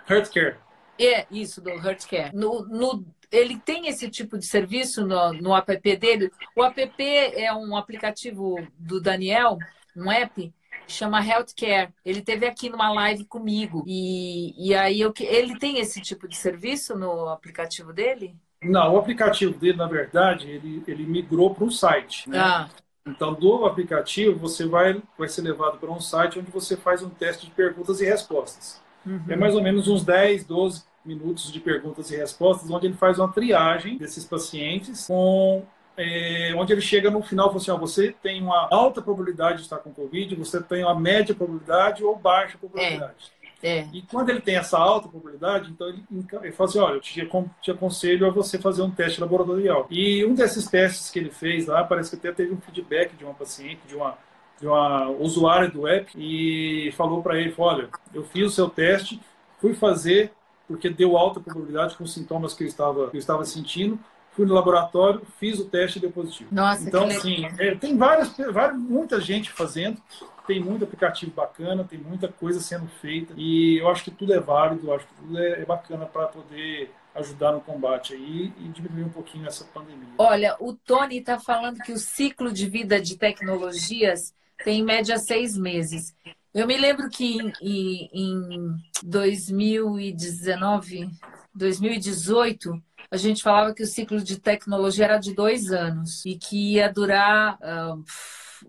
Speaker 2: Healthcare.
Speaker 1: É, isso, do Healthcare. No, no ele tem esse tipo de serviço no, no app dele. O app é um aplicativo do Daniel, um app chama Healthcare. Ele teve aqui numa live comigo e, e aí eu, ele tem esse tipo de serviço no aplicativo dele?
Speaker 2: Não, o aplicativo dele, na verdade, ele, ele migrou para um site. Né? Ah. Então, do aplicativo, você vai, vai ser levado para um site onde você faz um teste de perguntas e respostas. Uhum. É mais ou menos uns 10, 12 minutos de perguntas e respostas, onde ele faz uma triagem desses pacientes com é, onde ele chega no final e fala assim, ó, você tem uma alta probabilidade de estar com Covid, você tem uma média probabilidade ou baixa probabilidade. É, é. E quando ele tem essa alta probabilidade, então ele, ele fala assim, olha, eu te, te aconselho a você fazer um teste laboratorial. E um desses testes que ele fez lá, parece que até teve um feedback de uma paciente, de uma, de uma usuária do app, e falou para ele, olha, eu fiz o seu teste, fui fazer porque deu alta probabilidade com os sintomas que eu estava, que eu estava sentindo. Fui no laboratório, fiz o teste e deu positivo.
Speaker 1: Nossa,
Speaker 2: então, assim, é, tem várias, várias, muita gente fazendo, tem muito aplicativo bacana, tem muita coisa sendo feita e eu acho que tudo é válido, eu acho que tudo é, é bacana para poder ajudar no combate aí e diminuir um pouquinho essa pandemia.
Speaker 1: Olha, o Tony está falando que o ciclo de vida de tecnologias tem em média seis meses. Eu me lembro que em, em 2019, 2018, a gente falava que o ciclo de tecnologia era de dois anos e que ia durar, uh,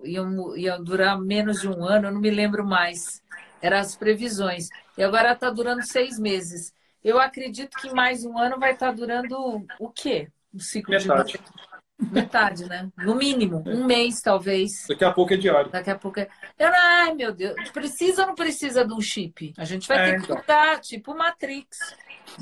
Speaker 1: ia, ia durar menos de um ano, eu não me lembro mais. Eram as previsões. E agora está durando seis meses. Eu acredito que mais um ano vai estar tá durando o quê? O ciclo
Speaker 2: Metade. de
Speaker 1: Metade, né? No mínimo, um mês, talvez.
Speaker 2: Daqui a pouco é diário.
Speaker 1: Daqui a pouco é. Eu, ai, meu Deus, precisa ou não precisa de um chip? A gente vai é, ter que então. tipo Matrix.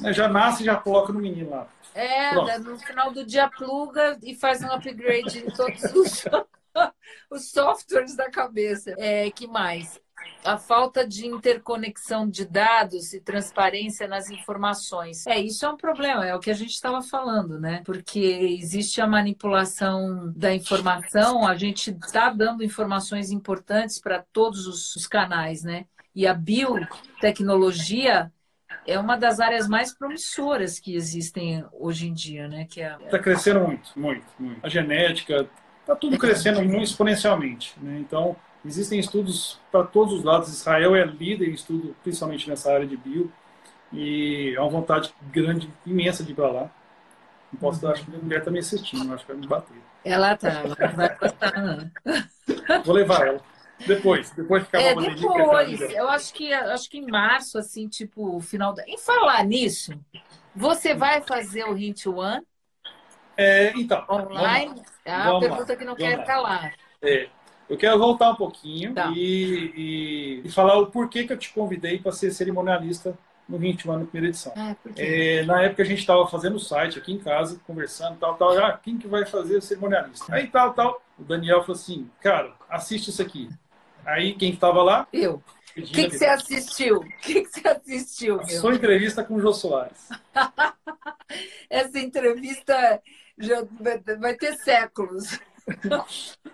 Speaker 2: É, já nasce e já coloca no menino lá.
Speaker 1: É, no final do dia pluga e faz um upgrade em todos os, <laughs> os softwares da cabeça. É, que mais? A falta de interconexão de dados e transparência nas informações. É, isso é um problema, é o que a gente estava falando, né? Porque existe a manipulação da informação, a gente está dando informações importantes para todos os, os canais, né? E a biotecnologia é uma das áreas mais promissoras que existem hoje em dia, né? Que
Speaker 2: é... Está crescendo muito, muito, muito. A genética, está tudo crescendo muito <laughs> exponencialmente, né? Então, Existem estudos para todos os lados. Israel é líder em estudo, principalmente nessa área de bio, e é uma vontade grande, imensa de ir para lá. Não posso acho que minha mulher está me assistindo, acho que vai me bater.
Speaker 1: Ela tá, vai gostar. <laughs>
Speaker 2: Vou levar ela. Depois, depois que
Speaker 1: acabar é, a Depois, eu acho que acho que em março, assim, tipo, final da. Em falar nisso, você vai fazer o Hint One?
Speaker 2: É, então.
Speaker 1: Online? É a pergunta lá, que não quer calar.
Speaker 2: É, eu quero voltar um pouquinho tá. e, e, e, falar o porquê que eu te convidei para ser cerimonialista no 21 na primeira edição.
Speaker 1: Ah,
Speaker 2: é, na época a gente estava fazendo o site aqui em casa, conversando, tal, tal. Ah, quem que vai fazer o cerimonialista? Aí tal, tal. O Daniel falou assim, cara, assiste isso aqui. Aí quem estava lá?
Speaker 1: Eu. O que, que você assistiu? O que, que você assistiu? A
Speaker 2: sua entrevista com o Jô Soares. <laughs>
Speaker 1: Essa entrevista já vai ter séculos.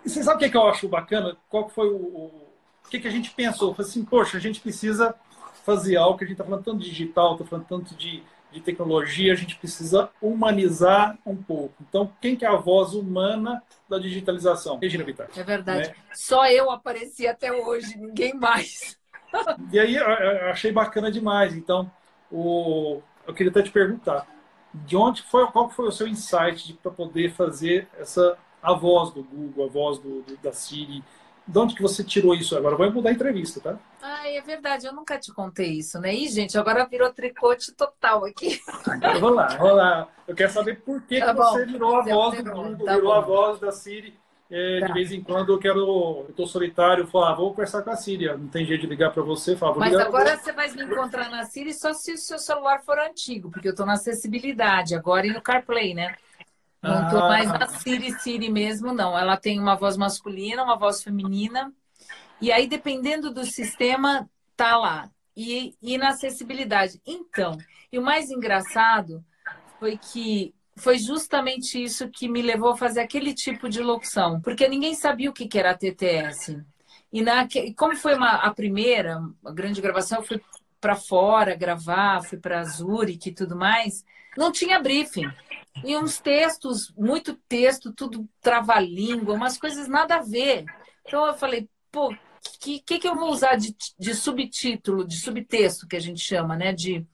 Speaker 2: Você sabe o que, eu acho bacana? Qual foi o, o, o que, que a gente pensou? Foi assim, poxa, a gente precisa fazer algo que a gente está falando tanto de digital, está falando tanto de, de tecnologia, a gente precisa humanizar um pouco. Então, quem que é a voz humana da digitalização? Regina Vittar.
Speaker 1: É verdade. Né? Só eu apareci até hoje, ninguém mais.
Speaker 2: e aí eu achei bacana demais. Então, o, eu queria até te perguntar, de onde foi, qual foi o seu insight para poder fazer essa a voz do Google, a voz do, do, da Siri. De onde que você tirou isso? Agora vai mudar a entrevista, tá?
Speaker 1: Ah, é verdade, eu nunca te contei isso, né? Ih, gente, agora virou tricote total aqui.
Speaker 2: Agora, vamos lá, vamos lá. Eu quero saber por que, tá que você virou a voz do Google, tá virou bom. a voz da Siri. É, tá. De vez em quando eu quero, eu tô solitário, falar, ah, vou conversar com a Siri. Não tem jeito de ligar para você, fala,
Speaker 1: Mas agora você vai me encontrar na Siri só se o seu celular for antigo, porque eu tô na acessibilidade agora e no CarPlay, né? Não estou ah. mais na Siri Siri mesmo, não. Ela tem uma voz masculina, uma voz feminina. E aí, dependendo do sistema, tá lá. E, e na acessibilidade. Então, e o mais engraçado foi que foi justamente isso que me levou a fazer aquele tipo de locução, porque ninguém sabia o que era a TTS. E na, como foi uma, a primeira, a grande gravação, eu fui para fora gravar, fui para Zurich e tudo mais, não tinha briefing. E uns textos, muito texto, tudo trava-língua, umas coisas nada a ver. Então eu falei, pô, o que, que, que eu vou usar de, de subtítulo, de subtexto, que a gente chama, né? De,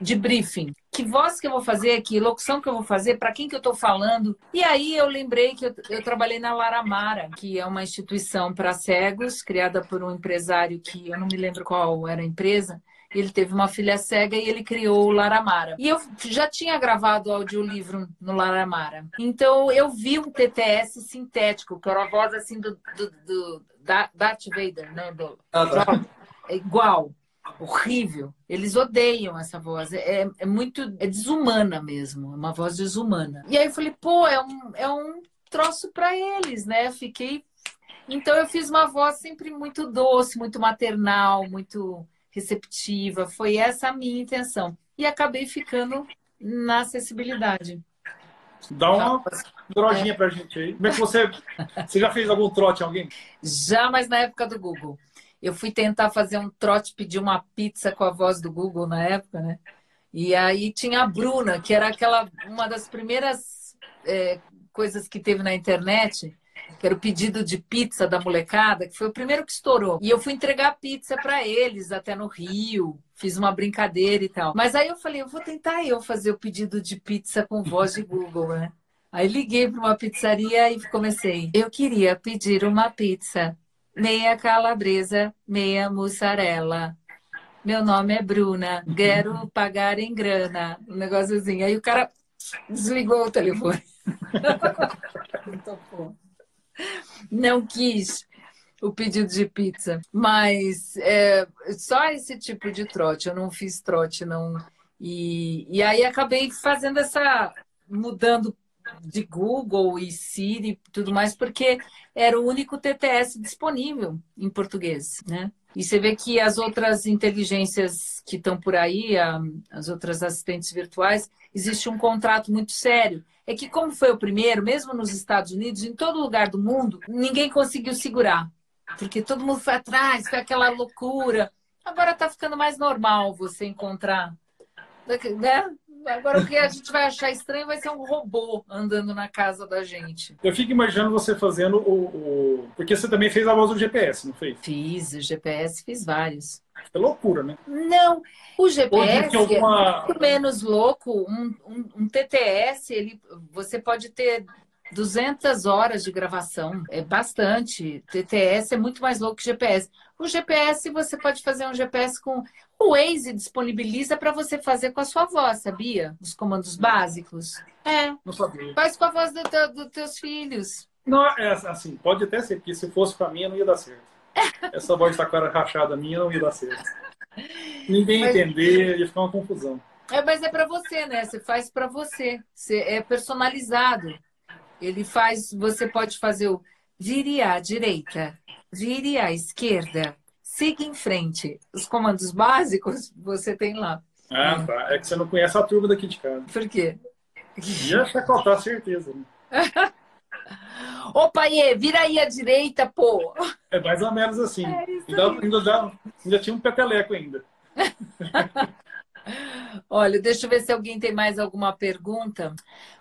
Speaker 1: de briefing. Que voz que eu vou fazer, que locução que eu vou fazer, para quem que eu estou falando. E aí eu lembrei que eu, eu trabalhei na Laramara, que é uma instituição para cegos, criada por um empresário que eu não me lembro qual era a empresa, ele teve uma filha cega e ele criou o Laramara. E eu já tinha gravado audiolivro no Laramara. Então eu vi um TTS sintético, que era a voz assim do, do, do Darth Vader, né? Do, ah, tá. É igual. Horrível. Eles odeiam essa voz. É, é muito. É desumana mesmo. É uma voz desumana. E aí eu falei, pô, é um, é um troço para eles, né? Fiquei. Então eu fiz uma voz sempre muito doce, muito maternal, muito receptiva. Foi essa a minha intenção. E acabei ficando na acessibilidade.
Speaker 2: Dá uma drojinha é. pra gente aí. Como é que você. Você já fez algum trote em alguém?
Speaker 1: Já, mas na época do Google. Eu fui tentar fazer um trote, pedir uma pizza com a voz do Google na época, né? E aí tinha a Bruna, que era aquela uma das primeiras é, coisas que teve na internet, que era o pedido de pizza da molecada, que foi o primeiro que estourou. E eu fui entregar pizza para eles até no Rio, fiz uma brincadeira e tal. Mas aí eu falei, eu vou tentar eu fazer o pedido de pizza com voz de Google, né? Aí liguei para uma pizzaria e comecei. Eu queria pedir uma pizza, meia calabresa, meia mussarela. Meu nome é Bruna, quero pagar em grana. Um negócio assim. Aí o cara desligou o telefone. <laughs> Então, pô não quis o pedido de pizza. Mas é, só esse tipo de trote, eu não fiz trote, não. E, e aí acabei fazendo essa. mudando de Google e Siri e tudo mais, porque era o único TTS disponível em português, né? E você vê que as outras inteligências que estão por aí, as outras assistentes virtuais, existe um contrato muito sério. É que, como foi o primeiro, mesmo nos Estados Unidos, em todo lugar do mundo, ninguém conseguiu segurar. Porque todo mundo foi atrás, foi aquela loucura. Agora está ficando mais normal você encontrar. Né? Agora o que a gente vai achar estranho vai ser um robô andando na casa da gente.
Speaker 2: Eu fico imaginando você fazendo o, o... Porque você também fez a voz do GPS, não fez?
Speaker 1: Fiz, o GPS fiz vários.
Speaker 2: É loucura, né?
Speaker 1: Não, o GPS alguma... é muito menos louco. Um, um, um, TTS, ele, você pode ter 200 horas de gravação, é bastante. TTS é muito mais louco que GPS. O GPS, você pode fazer um GPS com. O Waze disponibiliza para você fazer com a sua voz, sabia? Os comandos básicos. É.
Speaker 2: Não sabia.
Speaker 1: Faz com a voz dos do, teus filhos.
Speaker 2: Não, é assim, pode até ser, porque se fosse para mim, não ia dar certo. <laughs> Essa voz da cara rachada minha não ia dar certo. <laughs> Ninguém mas... entender, ia ficar uma confusão.
Speaker 1: É, mas é para você, né? Você faz para você. você. É personalizado. Ele faz, você pode fazer o vire à direita, vire à esquerda, siga em frente. Os comandos básicos você tem lá.
Speaker 2: Ah, tá. É que você não conhece a turma daqui de casa.
Speaker 1: Por quê?
Speaker 2: Ia chacotar, certeza. Né? <laughs>
Speaker 1: Opa, Iê, vira aí à direita, pô.
Speaker 2: É mais ou menos assim. É ainda, ainda, ainda tinha um peteleco ainda. <laughs>
Speaker 1: Olha, deixa eu ver se alguém tem mais alguma pergunta.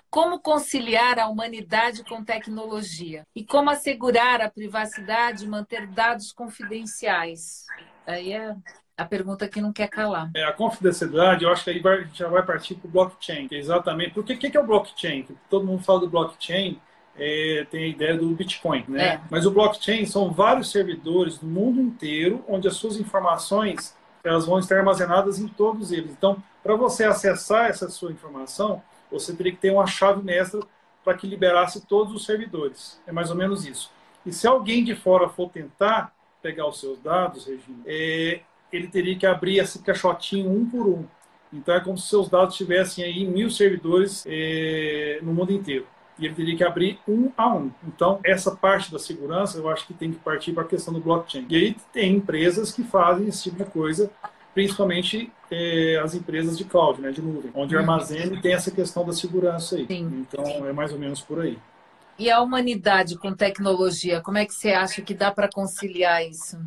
Speaker 1: Como conciliar a humanidade com tecnologia? E como assegurar a privacidade e manter dados confidenciais? Aí é a pergunta que não quer calar.
Speaker 2: É, a confidencialidade, eu acho que aí vai, já vai partir para o blockchain. Que é exatamente. Porque o que, que é o blockchain? Todo mundo fala do blockchain, é, tem a ideia do Bitcoin, né? É. Mas o blockchain são vários servidores do mundo inteiro, onde as suas informações elas vão estar armazenadas em todos eles. Então, para você acessar essa sua informação, você teria que ter uma chave mestra para que liberasse todos os servidores. É mais ou menos isso. E se alguém de fora for tentar pegar os seus dados, Regina, é, ele teria que abrir esse caixotinho um por um. Então é como se seus dados estivessem aí mil servidores é, no mundo inteiro. e ele teria que abrir um a um. Então, essa parte da segurança, eu acho que tem que partir para a questão do blockchain. E aí tem empresas que fazem esse tipo de coisa, principalmente as empresas de cloud, né, de nuvem, onde uhum. armazena tem essa questão da segurança aí. Sim. Então, é mais ou menos por aí.
Speaker 1: E a humanidade com tecnologia, como é que você acha que dá para conciliar isso?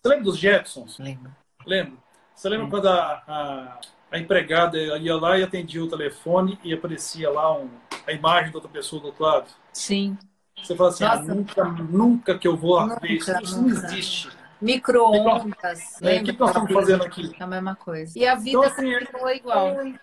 Speaker 2: Você lembra dos Jetsons?
Speaker 1: Lembro.
Speaker 2: Lembro. Você lembra quando a, a, a, empregada ia lá e atendia o telefone e aparecia lá um, a imagem da outra pessoa do outro lado?
Speaker 1: Sim.
Speaker 2: Você fala assim, ah, nunca, nunca que eu vou nunca, ver isso. Isso não existe.
Speaker 1: Micro-ondas.
Speaker 2: É, o que nós estamos fazendo aqui?
Speaker 1: É a mesma coisa. E a vida então, assim, continua igual. É,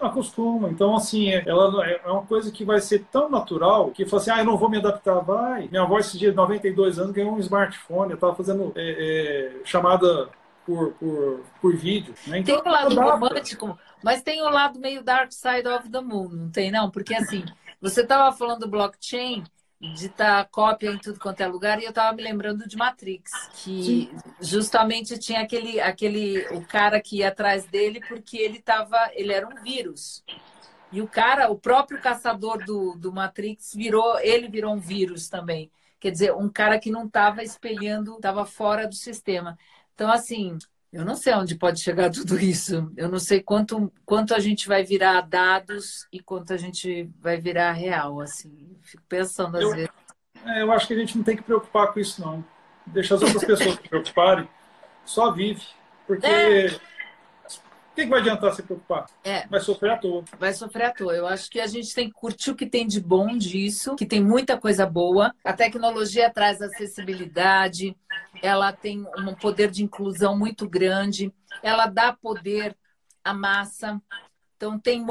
Speaker 2: acostuma. Então, assim, é, ela é uma coisa que vai ser tão natural que fala assim, ah, eu não vou me adaptar, vai. Minha avó, esse dia de 92 anos, ganhou um smartphone, eu estava fazendo é, é, chamada por, por, por vídeo. Né?
Speaker 1: Então, tem um lado romântico, mas tem o um lado meio dark side of the moon, não tem não? Porque assim, você estava falando do blockchain, de estar tá cópia em tudo quanto é lugar, e eu estava me lembrando de Matrix, que justamente tinha aquele, aquele o cara que ia atrás dele porque ele tava, ele era um vírus. E o cara, o próprio caçador do, do Matrix virou, ele virou um vírus também. Quer dizer, um cara que não estava espelhando, estava fora do sistema. Então, assim, eu não sei onde pode chegar <laughs> tudo isso. Eu não sei quanto, quanto a gente vai virar dados e quanto a gente vai virar real. Assim, fico pensando às
Speaker 2: eu,
Speaker 1: vezes.
Speaker 2: É, eu acho que a gente não tem que preocupar com isso, não. Deixa as outras pessoas se preocuparem. Só vive. Porque é. O que, vai adiantar se preocupar?
Speaker 1: É.
Speaker 2: Vai sofrer à toa.
Speaker 1: Vai sofrer à toa. Eu acho que a gente tem que curtir o que tem de bom disso, que tem muita coisa boa. A tecnologia traz acessibilidade, ela tem um poder de inclusão muito grande, ela dá poder à massa. Então tem,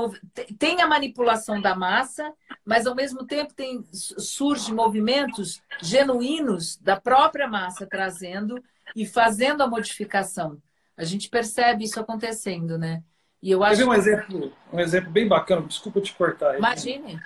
Speaker 1: tem a manipulação da massa, mas ao mesmo tempo tem surge movimentos genuínos da própria massa trazendo e fazendo a modificação. A gente percebe isso acontecendo, né?
Speaker 2: E eu acho. Quer ver um exemplo, um exemplo bem bacana? Desculpa te cortar.
Speaker 1: Imagine.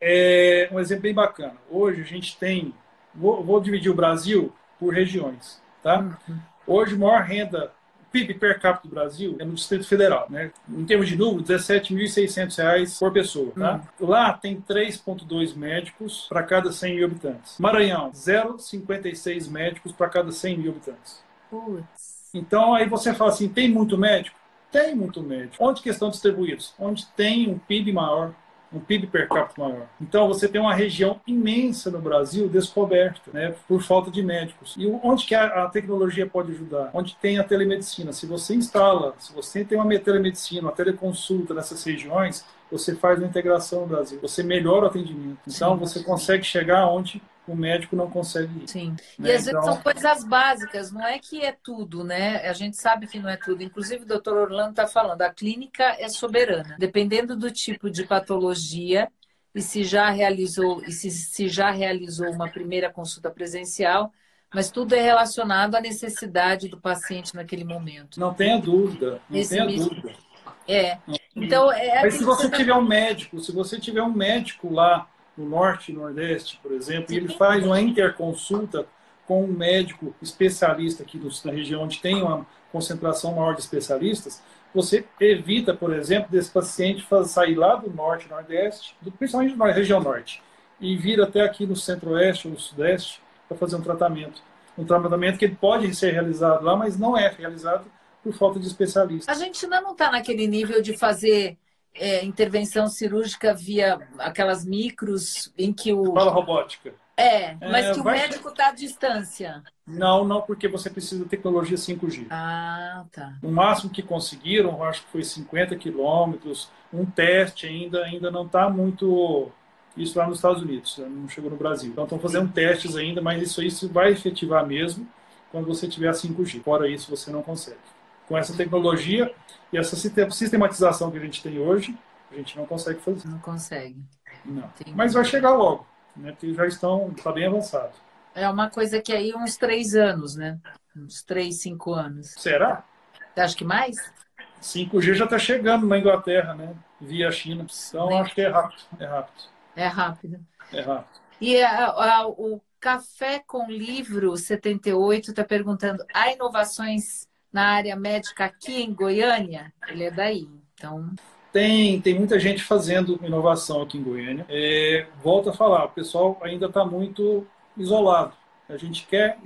Speaker 2: É um exemplo bem bacana. Hoje a gente tem, vou, vou dividir o Brasil por regiões, tá? Uhum. Hoje, maior renda PIB per capita do Brasil é no Distrito Federal, né? Em termos de número, R$ 17.600 por pessoa, tá? Uhum. Lá tem 3,2 médicos para cada 100 mil habitantes. Maranhão, 0,56 médicos para cada 100 mil habitantes.
Speaker 1: Putz.
Speaker 2: Então aí você fala assim, tem muito médico? Tem muito médico. Onde que estão distribuídos? Onde tem um PIB maior, um PIB per capita maior. Então você tem uma região imensa no Brasil descoberta, né, por falta de médicos. E onde que a, a, tecnologia pode ajudar? Onde tem a telemedicina. Se você instala, se você tem uma telemedicina, uma teleconsulta nessas regiões, você faz uma integração no Brasil. Você melhora o atendimento. Então Sim. você consegue chegar onde o médico não consegue ir.
Speaker 1: Sim. Né? E às então... vezes são coisas básicas, não é que é tudo, né? A gente sabe que não é tudo. Inclusive, o doutor Orlando está falando, a clínica é soberana. Dependendo do tipo de patologia e se já realizou, e se, se já realizou uma primeira consulta presencial, mas tudo é relacionado à necessidade do paciente naquele momento.
Speaker 2: Não tenha dúvida, não Esse tenha mesmo... dúvida.
Speaker 1: É. Então, é
Speaker 2: Mas se você tiver um médico, se você tiver um médico lá no Norte e Nordeste, por exemplo, e ele faz uma interconsulta com um médico especialista aqui na região onde tem uma concentração maior de especialistas, você evita, por exemplo, desse paciente sair lá do Norte e Nordeste, principalmente na região Norte, e vir até aqui no Centro-Oeste ou no Sudeste para fazer um tratamento. Um tratamento que pode ser realizado lá, mas não é realizado por falta de especialistas.
Speaker 1: A gente ainda não está naquele nível de fazer é, intervenção cirúrgica via aquelas micros em que o.
Speaker 2: Fala robótica.
Speaker 1: É, mas é, que o médico está à distância.
Speaker 2: Não, não, porque você precisa de tecnologia 5G.
Speaker 1: Ah, tá.
Speaker 2: O máximo que conseguiram, acho que foi 50 quilômetros. Um teste ainda, ainda não está muito. Isso lá nos Estados Unidos, não chegou no Brasil. Então estão fazendo testes ainda, mas isso, isso vai efetivar mesmo quando você tiver a 5G. Fora isso, você não consegue. Com essa tecnologia, e essa sistematização que a gente tem hoje, a gente não consegue fazer.
Speaker 1: Não consegue.
Speaker 2: Não. Mas vai chegar logo, né? Porque já estão, está bem avançado.
Speaker 1: É uma coisa que aí uns três anos, né? Uns três, cinco anos.
Speaker 2: Será?
Speaker 1: Acho que mais?
Speaker 2: 5G já está chegando na Inglaterra, né? Via China. Então acho que é rápido. É rápido.
Speaker 1: É rápido.
Speaker 2: É rápido.
Speaker 1: E a, a, o Café com Livro 78 está perguntando: há inovações na área médica aqui em Goiânia, ele é daí. Então.
Speaker 2: Tem, tem muita gente fazendo inovação aqui em Goiânia. É, volto a falar, o pessoal ainda está muito isolado. A gente quer.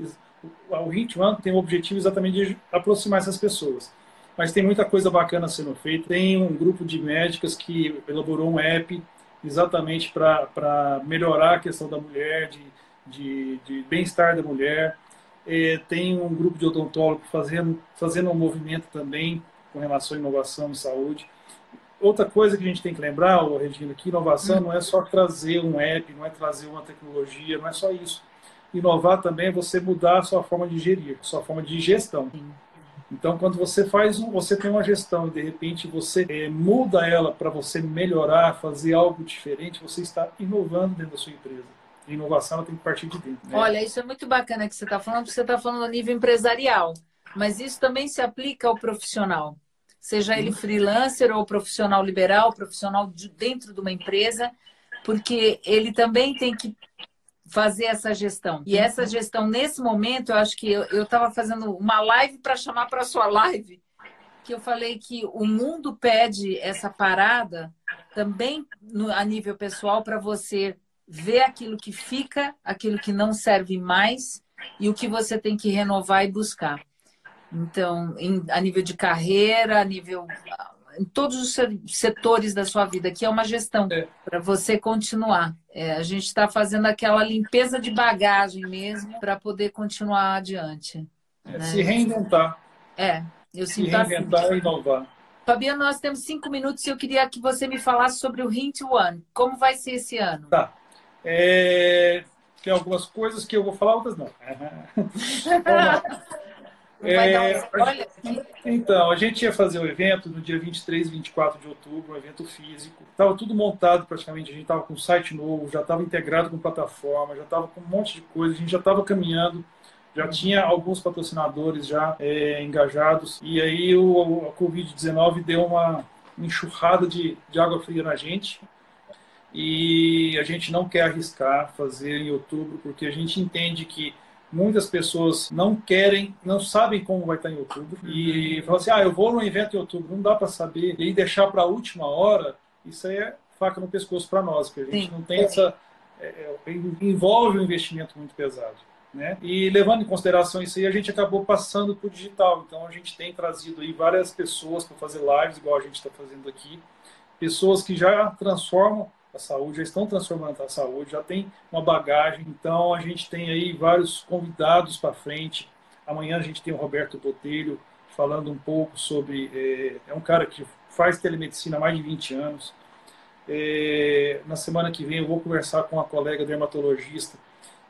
Speaker 2: O Hit One tem o objetivo exatamente de aproximar essas pessoas. Mas tem muita coisa bacana sendo feita. Tem um grupo de médicas que elaborou um app exatamente para melhorar a questão da mulher, de, de, de bem-estar da mulher. É, tem um grupo de odontólogos fazendo, fazendo um movimento também com relação à inovação em saúde. Outra coisa que a gente tem que lembrar, Regina, que inovação não é só trazer um app, não é trazer uma tecnologia, não é só isso. Inovar também é você mudar a sua forma de gerir, sua forma de gestão. Então, quando você faz um, você tem uma gestão e de repente você é, muda ela para você melhorar, fazer algo diferente, você está inovando dentro da sua empresa. A inovação tem que partir de dentro. Né?
Speaker 1: Olha, isso é muito bacana que você está falando, porque você está falando a nível empresarial, mas isso também se aplica ao profissional, seja ele freelancer ou profissional liberal, profissional de dentro de uma empresa, porque ele também tem que fazer essa gestão. E essa gestão, nesse momento, eu acho que eu estava fazendo uma live para chamar para a sua live, que eu falei que o mundo pede essa parada também no, a nível pessoal para você ver aquilo que fica, aquilo que não serve mais e o que você tem que renovar e buscar. Então, em, a nível de carreira, a nível em todos os setores da sua vida, que é uma gestão é. para você continuar. É, a gente está fazendo aquela limpeza de bagagem mesmo para poder continuar adiante.
Speaker 2: É, né? Se reinventar.
Speaker 1: É, eu
Speaker 2: sinto Se reinventar assim. e inovar.
Speaker 1: Fabiano, nós temos cinco minutos e eu queria que você me falasse sobre o Hint One. Como vai ser esse ano?
Speaker 2: Tá. É, tem algumas coisas que eu vou falar, outras não. <laughs> É, então, a gente ia fazer o evento no dia 23 e 24 de outubro, um evento físico. Estava tudo montado praticamente, a gente estava com um site novo, já estava integrado com plataforma, já estava com um monte de coisa, a gente já estava caminhando, já tinha alguns patrocinadores já é, engajados. E aí o, a Covid-19 deu uma enxurrada de, de água fria na gente. E a gente não quer arriscar fazer em outubro, porque a gente entende que Muitas pessoas não querem, não sabem como vai estar em outubro e falam assim: ah, eu vou no evento em outubro, não dá para saber. E aí deixar para a última hora, isso aí é faca no pescoço para nós, porque a gente Sim. não tem essa. É, é, envolve um investimento muito pesado. Né? E levando em consideração isso aí, a gente acabou passando para o digital. Então a gente tem trazido aí várias pessoas para fazer lives, igual a gente está fazendo aqui, pessoas que já transformam a saúde, já estão transformando a saúde, já tem uma bagagem. Então a gente tem aí vários convidados para frente. Amanhã a gente tem o Roberto Botelho falando um pouco sobre. É, é um cara que faz telemedicina há mais de 20 anos. É, na semana que vem eu vou conversar com uma colega dermatologista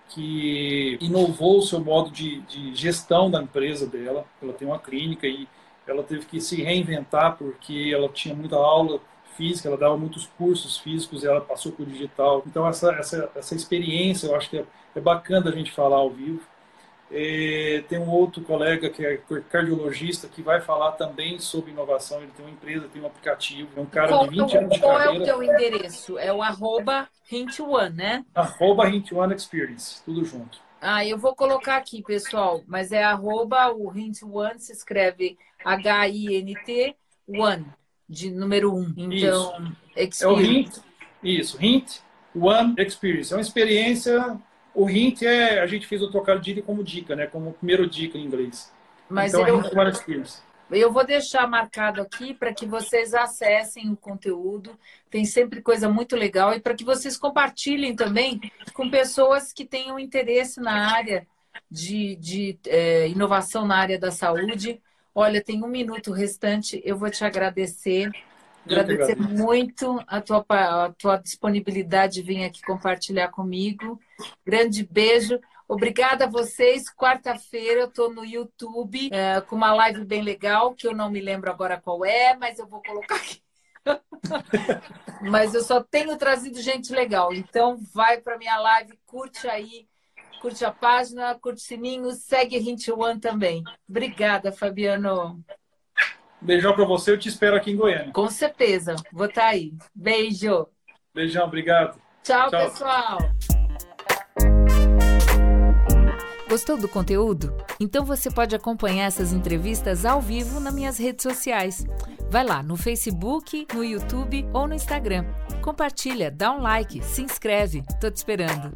Speaker 2: que inovou o seu modo de, de gestão da empresa dela. Ela tem uma clínica e ela teve que se reinventar porque ela tinha muita aula física, ela dava muitos cursos físicos e ela passou para o digital. Então, essa, essa, essa experiência eu acho que é, é bacana a gente falar ao vivo. É, tem um outro colega que é cardiologista que vai falar também sobre inovação. Ele tem uma empresa, tem um aplicativo, é um cara qual, de 20 anos de
Speaker 1: qual
Speaker 2: carreira.
Speaker 1: Qual é o teu endereço? É o arroba Hint One, né?
Speaker 2: Arroba Hint One Experience, tudo junto.
Speaker 1: Ah, eu vou colocar aqui, pessoal, mas é arroba o Hint One, se escreve H-I-N-T One de número um. Então,
Speaker 2: isso. É o hint, isso, hint one experience. É uma experiência. O hint é a gente fez o trocadilho como dica, né? Como primeiro dica em inglês.
Speaker 1: Mas então, eu, é hint one experience. Eu vou deixar marcado aqui para que vocês acessem o conteúdo. Tem sempre coisa muito legal e para que vocês compartilhem também com pessoas que tenham interesse na área de, de é, inovação na área da saúde Olha, tem um minuto restante. Eu vou te agradecer. Agradecer muito a tua, a tua disponibilidade de vir aqui compartilhar comigo. Grande beijo. Obrigada a vocês. Quarta-feira eu estou no YouTube é, com uma live bem legal, que eu não me lembro agora qual é, mas eu vou colocar aqui. <laughs> mas eu só tenho trazido gente legal. Então vai para minha live, curte aí curte a página, curte o sininho, segue a Hint One também. Obrigada, Fabiano.
Speaker 2: Beijão para você, eu te espero aqui em Goiânia.
Speaker 1: Com certeza, vou estar tá aí. Beijo.
Speaker 2: Beijão, obrigado.
Speaker 1: Tchau, Tchau. pessoal. Gostou do conteúdo? Então você pode acompanhar essas entrevistas ao vivo nas minhas redes sociais. Vai lá no Facebook, no YouTube ou no Instagram. Compartilha, dá um like, se inscreve. Tô te esperando.